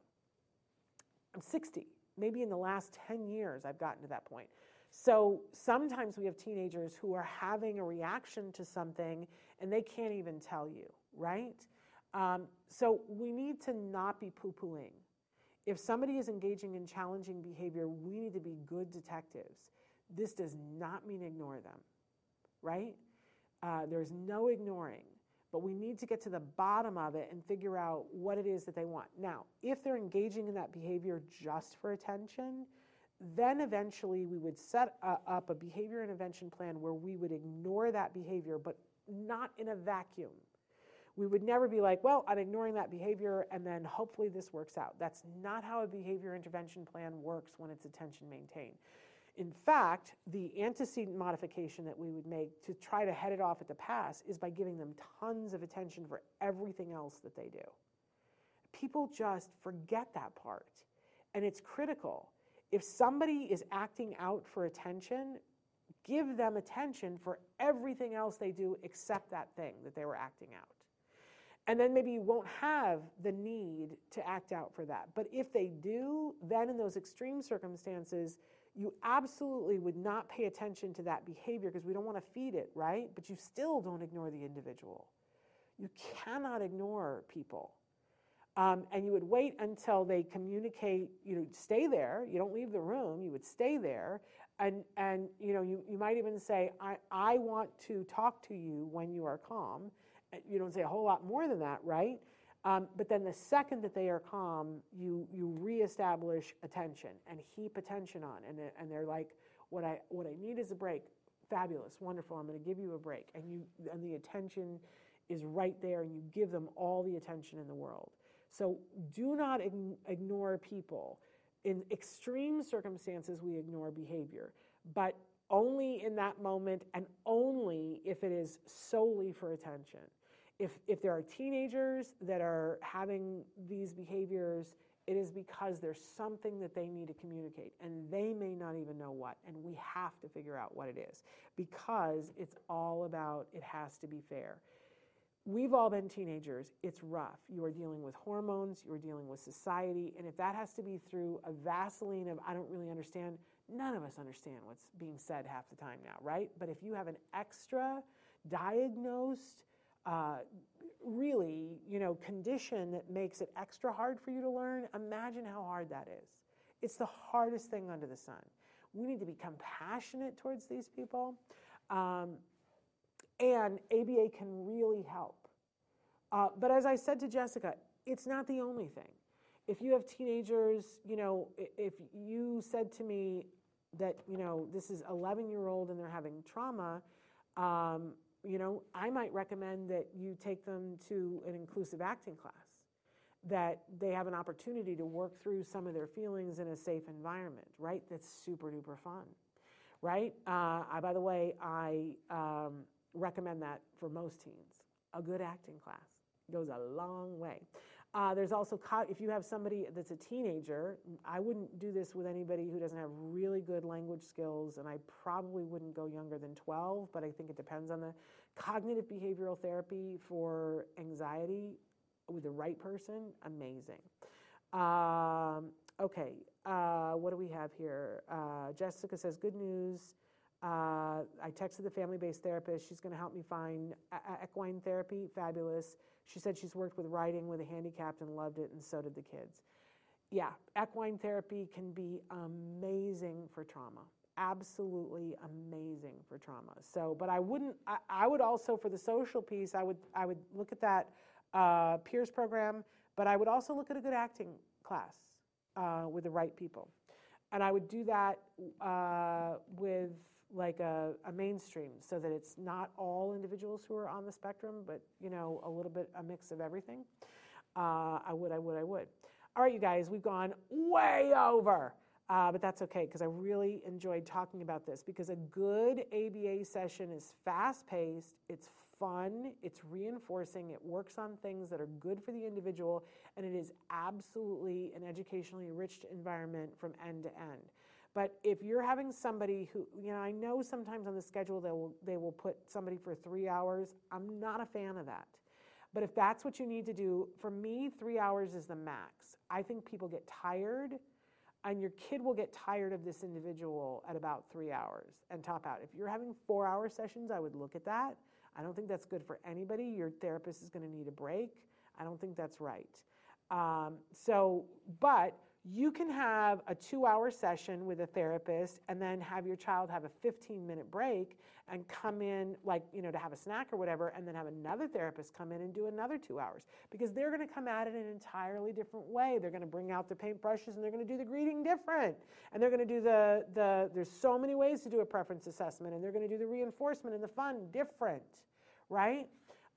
I'm 60 maybe in the last 10 years I've gotten to that point. So sometimes we have teenagers who are having a reaction to something and they can't even tell you, right? Um, so we need to not be poo pooing. If somebody is engaging in challenging behavior, we need to be good detectives. This does not mean ignore them, right? Uh, there's no ignoring but we need to get to the bottom of it and figure out what it is that they want. Now, if they're engaging in that behavior just for attention, then eventually we would set up a behavior intervention plan where we would ignore that behavior, but not in a vacuum. We would never be like, well, I'm ignoring that behavior and then hopefully this works out. That's not how a behavior intervention plan works when it's attention maintained. In fact, the antecedent modification that we would make to try to head it off at the pass is by giving them tons of attention for everything else that they do. People just forget that part. And it's critical. If somebody is acting out for attention, give them attention for everything else they do except that thing that they were acting out. And then maybe you won't have the need to act out for that. But if they do, then in those extreme circumstances, you absolutely would not pay attention to that behavior because we don't want to feed it, right? But you still don't ignore the individual. You cannot ignore people. Um, and you would wait until they communicate, you know, stay there. You don't leave the room, you would stay there. And, and you know, you, you might even say, I, I want to talk to you when you are calm. You don't say a whole lot more than that, right? Um, but then the second that they are calm, you you reestablish attention and heap attention on, and and they're like, what I what I need is a break. Fabulous, wonderful. I'm going to give you a break, and you and the attention is right there, and you give them all the attention in the world. So do not ignore people. In extreme circumstances, we ignore behavior, but only in that moment, and only if it is solely for attention if, if there are teenagers that are having these behaviors, it is because there's something that they need to communicate and they may not even know what. And we have to figure out what it is because it's all about it has to be fair. We've all been teenagers. It's rough. You are dealing with hormones, you are dealing with society. And if that has to be through a Vaseline of, I don't really understand, none of us understand what's being said half the time now, right? But if you have an extra diagnosed, uh, really, you know, condition that makes it extra hard for you to learn, imagine how hard that is. It's the hardest thing under the sun. We need to be compassionate towards these people. Um, and ABA can really help. Uh, but as I said to Jessica, it's not the only thing. If you have teenagers, you know, if you said to me that, you know, this is 11 year old and they're having trauma, um, you know, I might recommend that you take them to an inclusive acting class, that they have an opportunity to work through some of their feelings in a safe environment, right? That's super duper fun, right? Uh, I, by the way, I um, recommend that for most teens. A good acting class goes a long way. Uh, there's also, if you have somebody that's a teenager, I wouldn't do this with anybody who doesn't have really good language skills, and I probably wouldn't go younger than 12, but I think it depends on the cognitive behavioral therapy for anxiety with the right person, amazing. Um, okay, uh, what do we have here? Uh, Jessica says, good news. Uh, I texted the family based therapist. She's going to help me find equine therapy. Fabulous. She said she's worked with riding with a handicapped and loved it, and so did the kids. Yeah, equine therapy can be amazing for trauma. Absolutely amazing for trauma. So, but I wouldn't. I, I would also for the social piece. I would. I would look at that uh, peers program, but I would also look at a good acting class uh, with the right people, and I would do that uh, with like a, a, mainstream so that it's not all individuals who are on the spectrum, but you know, a little bit a mix of everything. Uh, I would, I would, I would. All right, you guys, we've gone way over. Uh, but that's okay because I really enjoyed talking about this because a good ABA session is fast paced, it's fun, it's reinforcing, it works on things that are good for the individual, and it is absolutely an educationally enriched environment from end to end. But if you're having somebody who, you know, I know sometimes on the schedule they will they will put somebody for three hours. I'm not a fan of that. But if that's what you need to do, for me, three hours is the max. I think people get tired, and your kid will get tired of this individual at about three hours and top out. If you're having four hour sessions, I would look at that. I don't think that's good for anybody. Your therapist is going to need a break. I don't think that's right. Um, so, but you can have a two hour session with a therapist and then have your child have a 15 minute break and come in like you know to have a snack or whatever and then have another therapist come in and do another two hours. Because they're going to come at it in an entirely different way. They're going to bring out the paintbrushes and they're going to do the greeting different. And they're going to do the the there's so many ways to do a preference assessment and they're going to do the reinforcement and the fun different right?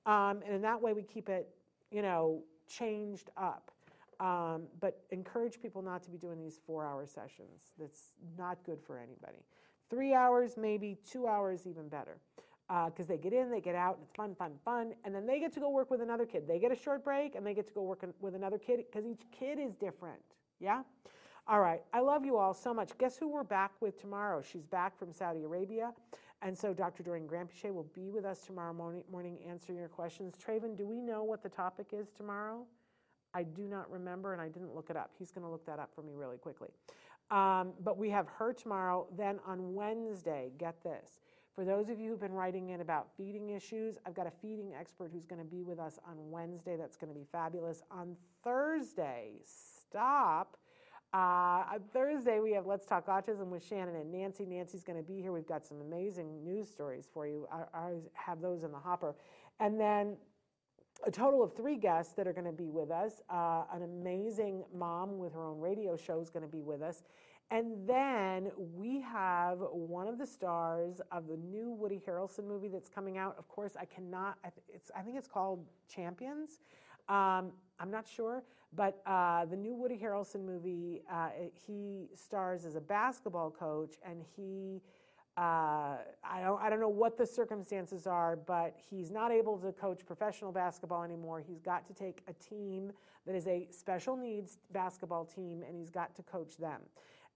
Um, and in that way we keep it you know changed up Um, but encourage people not to be doing these four hour sessions. That's not good for anybody. Three hours, maybe two hours, even better. Because uh, they get in, they get out, it's fun, fun, fun. And then they get to go work with another kid. They get a short break and they get to go work with another kid because each kid is different. Yeah? All right. I love you all so much. Guess who we're back with tomorrow? She's back from Saudi Arabia. And so Dr. Doreen Granpeesheh will be with us tomorrow morning, morning answering your questions. Traven, do we know what the topic is tomorrow? I do not remember, and I didn't look it up. He's going to look that up for me really quickly. Um, but we have her tomorrow. Then on Wednesday, get this. For those of you who've been writing in about feeding issues, I've got a feeding expert who's going to be with us on Wednesday. That's going to be fabulous. On Thursday, stop. Uh, on Thursday, we have Let's Talk Autism with Shannon and Nancy. Nancy's going to be here. We've got some amazing news stories for you. I, I have those in the hopper. And then a total of three guests that are going to be with us. Uh, an amazing mom with her own radio show is going to be with us. And then we have one of the stars of the new Woody Harrelson movie that's coming out. Of course, I cannot, I, it's, I think it's called Champions. Um, I'm not sure, but uh, the new Woody Harrelson movie, uh, he stars as a basketball coach and he uh, I, don't, I don't know what the circumstances are, but he's not able to coach professional basketball anymore. He's got to take a team that is a special needs basketball team and he's got to coach them.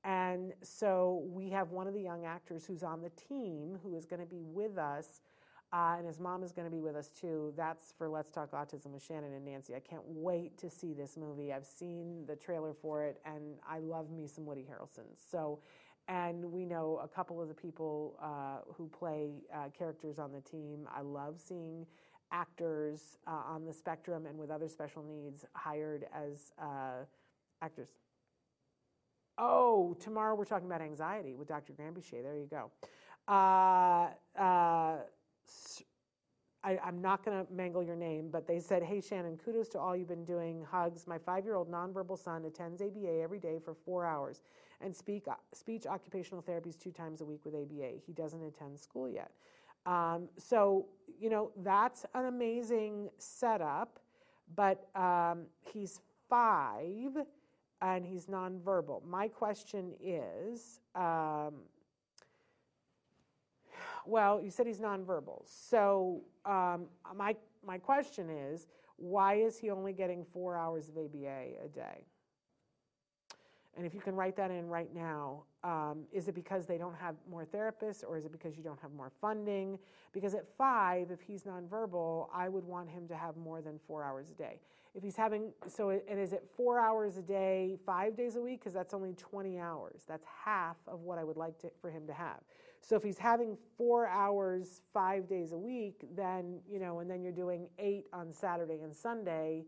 And so we have one of the young actors who's on the team who is going to be with us, uh, and his mom is going to be with us too. That's for Let's Talk Autism with Shannon and Nancy. I can't wait to see this movie. I've seen the trailer for it, and I love me some Woody Harrelson. So and we know a couple of the people uh, who play uh, characters on the team. I love seeing actors uh, on the spectrum and with other special needs hired as uh, actors. Oh, tomorrow we're talking about anxiety with Dr. Granpeesheh. There you go. Uh, uh, I, am not going to mangle your name, but they said, Hey, Shannon, kudos to all you've been doing. Hugs. My five year old nonverbal son attends ABA every day for four hours and speak, uh, speech occupational therapies two times a week with ABA. He doesn't attend school yet. Um, so, you know, that's an amazing setup, but um, he's five and he's nonverbal. My question is um, well, you said he's nonverbal. So, um, my, my question is why is he only getting four hours of ABA a day? And if you can write that in right now, um, is it because they don't have more therapists or is it because you don't have more funding? Because at five, if he's nonverbal, I would want him to have more than four hours a day. If he's having, so, and is it four hours a day, five days a week? Because that's only 20 hours. That's half of what I would like to, for him to have. So if he's having four hours, five days a week, then, you know, and then you're doing eight on Saturday and Sunday,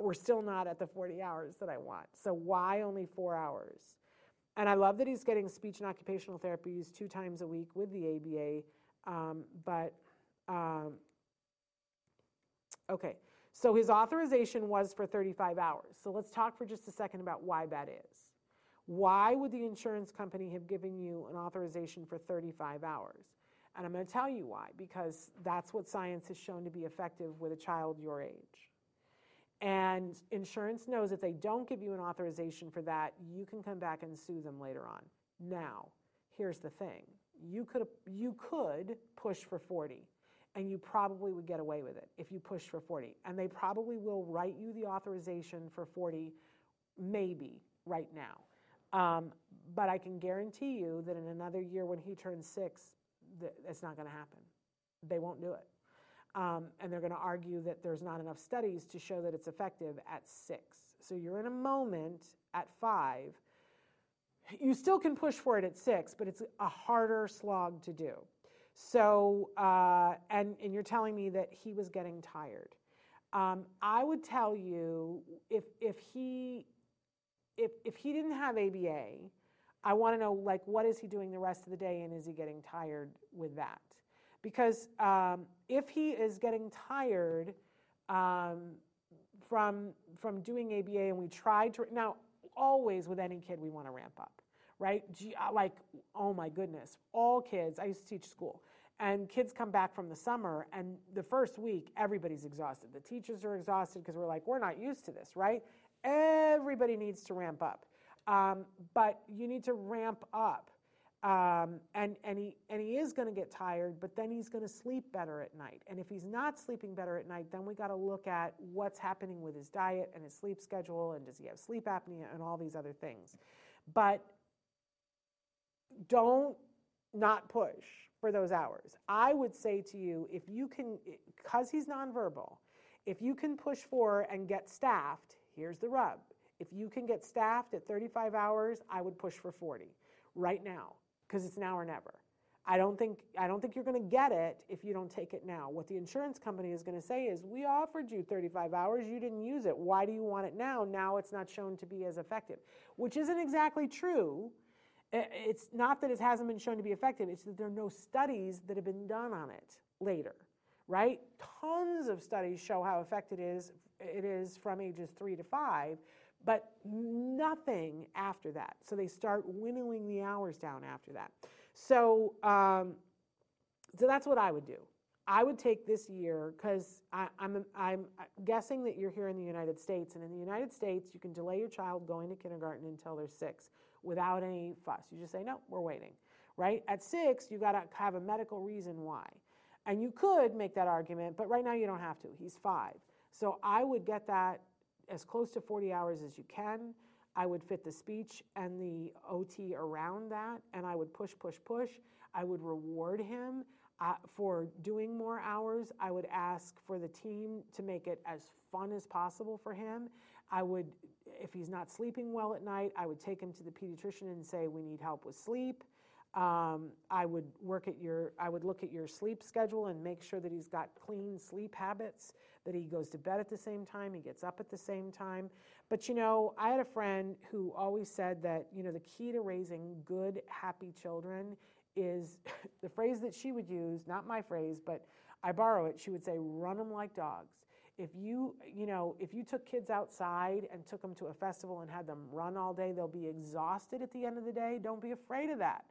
we're still not at the 40 hours that I want. So why only four hours? And I love that he's getting speech and occupational therapies two times a week with the ABA. Um, but um, okay, so his authorization was for 35 hours. So let's talk for just a second about why that is. Why would the insurance company have given you an authorization for 35 hours? And I'm going to tell you why, because that's what science has shown to be effective with a child your age. And insurance knows if they don't give you an authorization for that, you can come back and sue them later on. Now, here's the thing you could, you could push for 40, and you probably would get away with it if you pushed for 40. And they probably will write you the authorization for 40, maybe right now. Um, but I can guarantee you that in another year when he turns six, it's not going to happen. They won't do it. Um, and they're going to argue that there's not enough studies to show that it's effective at six. So you're in a moment at five. You still can push for it at six, but it's a harder slog to do. So, uh, and, and you're telling me that he was getting tired. Um, I would tell you if, if, he, if, if he didn't have ABA, I want to know like what is he doing the rest of the day and is he getting tired with that? Because um, if he is getting tired um, from, from doing ABA and we tried to, now always with any kid we want to ramp up, right? Uh, like, oh my goodness, all kids, I used to teach school, And kids come back from the summer, and the first week, everybody's exhausted. The teachers are exhausted because we're like, we're not used to this, right? Everybody needs to ramp up. Um, but you need to ramp up. Um, and, and, he, and he is going to get tired, but then he's going to sleep better at night. And if he's not sleeping better at night, then we got to look at what's happening with his diet and his sleep schedule, and does he have sleep apnea and all these other things. But don't not push for those hours. I would say to you, if you can, because he's nonverbal, if you can push for and get staffed, here's the rub. If you can get staffed at 35 hours, I would push for 40 right now because it's now or never. I don't think I don't think you're going to get it if you don't take it now. What the insurance company is going to say is, "We offered you 35 hours, you didn't use it. Why do you want it now? Now it's not shown to be as effective." Which isn't exactly true. It's not that it hasn't been shown to be effective, it's that there are no studies that have been done on it later, right? Tons of studies show how effective it is it is from ages 3 to 5, but nothing after that. So they start winnowing the hours down after that. So, um, so that's what I would do. I would take this year because I'm, I'm guessing that you're here in the United States, and in the United States, you can delay your child going to kindergarten until they're six without any fuss. You just say, no, we're waiting, right? At six, you got to have a medical reason why. And you could make that argument, but right now you don't have to. He's five. So I would get that as close to 40 hours as you can. I would fit the speech and the OT around that, and I would push, push, push. I would reward him uh, for doing more hours. I would ask for the team to make it as fun as possible for him. I would, if he's not sleeping well at night, I would take him to the pediatrician and say, We need help with sleep. Um, I would work at your, I would look at your sleep schedule and make sure that he's got clean sleep habits, that he goes to bed at the same time, he gets up at the same time. But you know, I had a friend who always said that, you know, the key to raising good, happy children is the phrase that she would use, not my phrase, but I borrow it. She would say, run them like dogs. If you, you know, if you took kids outside and took them to a festival and had them run all day, they'll be exhausted at the end of the day. Don't be afraid of that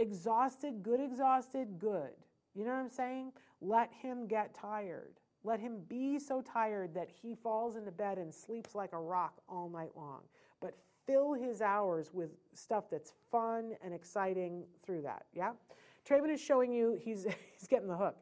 exhausted, good exhausted, good. You know what I'm saying? Let him get tired. Let him be so tired that he falls into bed and sleeps like a rock all night long. But fill his hours with stuff that's fun and exciting through that. Yeah? Traven is showing you he's, he's getting the hook.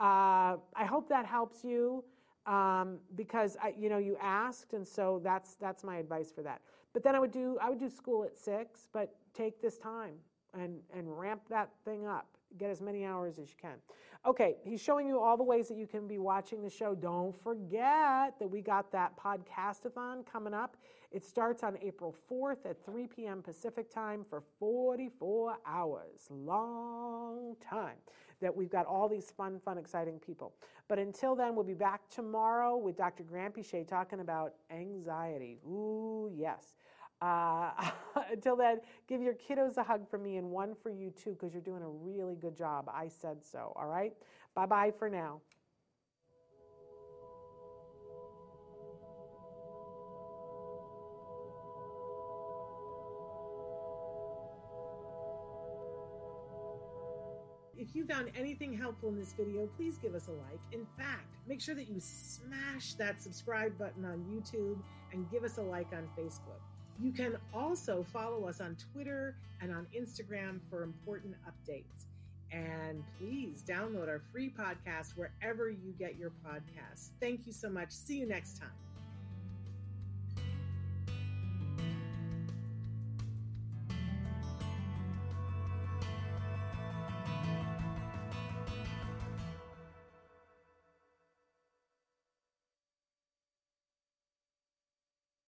Uh, I hope that helps you um, because I, you know you asked, and so that's that's my advice for that. But then I would do I would do school at six, but take this time and, and ramp that thing up. Get as many hours as you can. Okay, he's showing you all the ways that you can be watching the show. Don't forget that we got that podcastathon coming up. It starts on April 4th at 3 p.m. Pacific time for 44 hours. Long time that we've got all these fun, fun, exciting people. But until then, we'll be back tomorrow with Dr. Granpeesheh talking about anxiety. Ooh, yes. Uh, until then, give your kiddos a hug from me and one for you too, because you're doing a really good job. I said so. All right? Bye bye for now. If you found anything helpful in this video, please give us a like. In fact, make sure that you smash that subscribe button on YouTube and give us a like on Facebook. You can also follow us on Twitter and on Instagram for important updates. And please download our free podcast wherever you get your podcasts. Thank you so much. See you next time.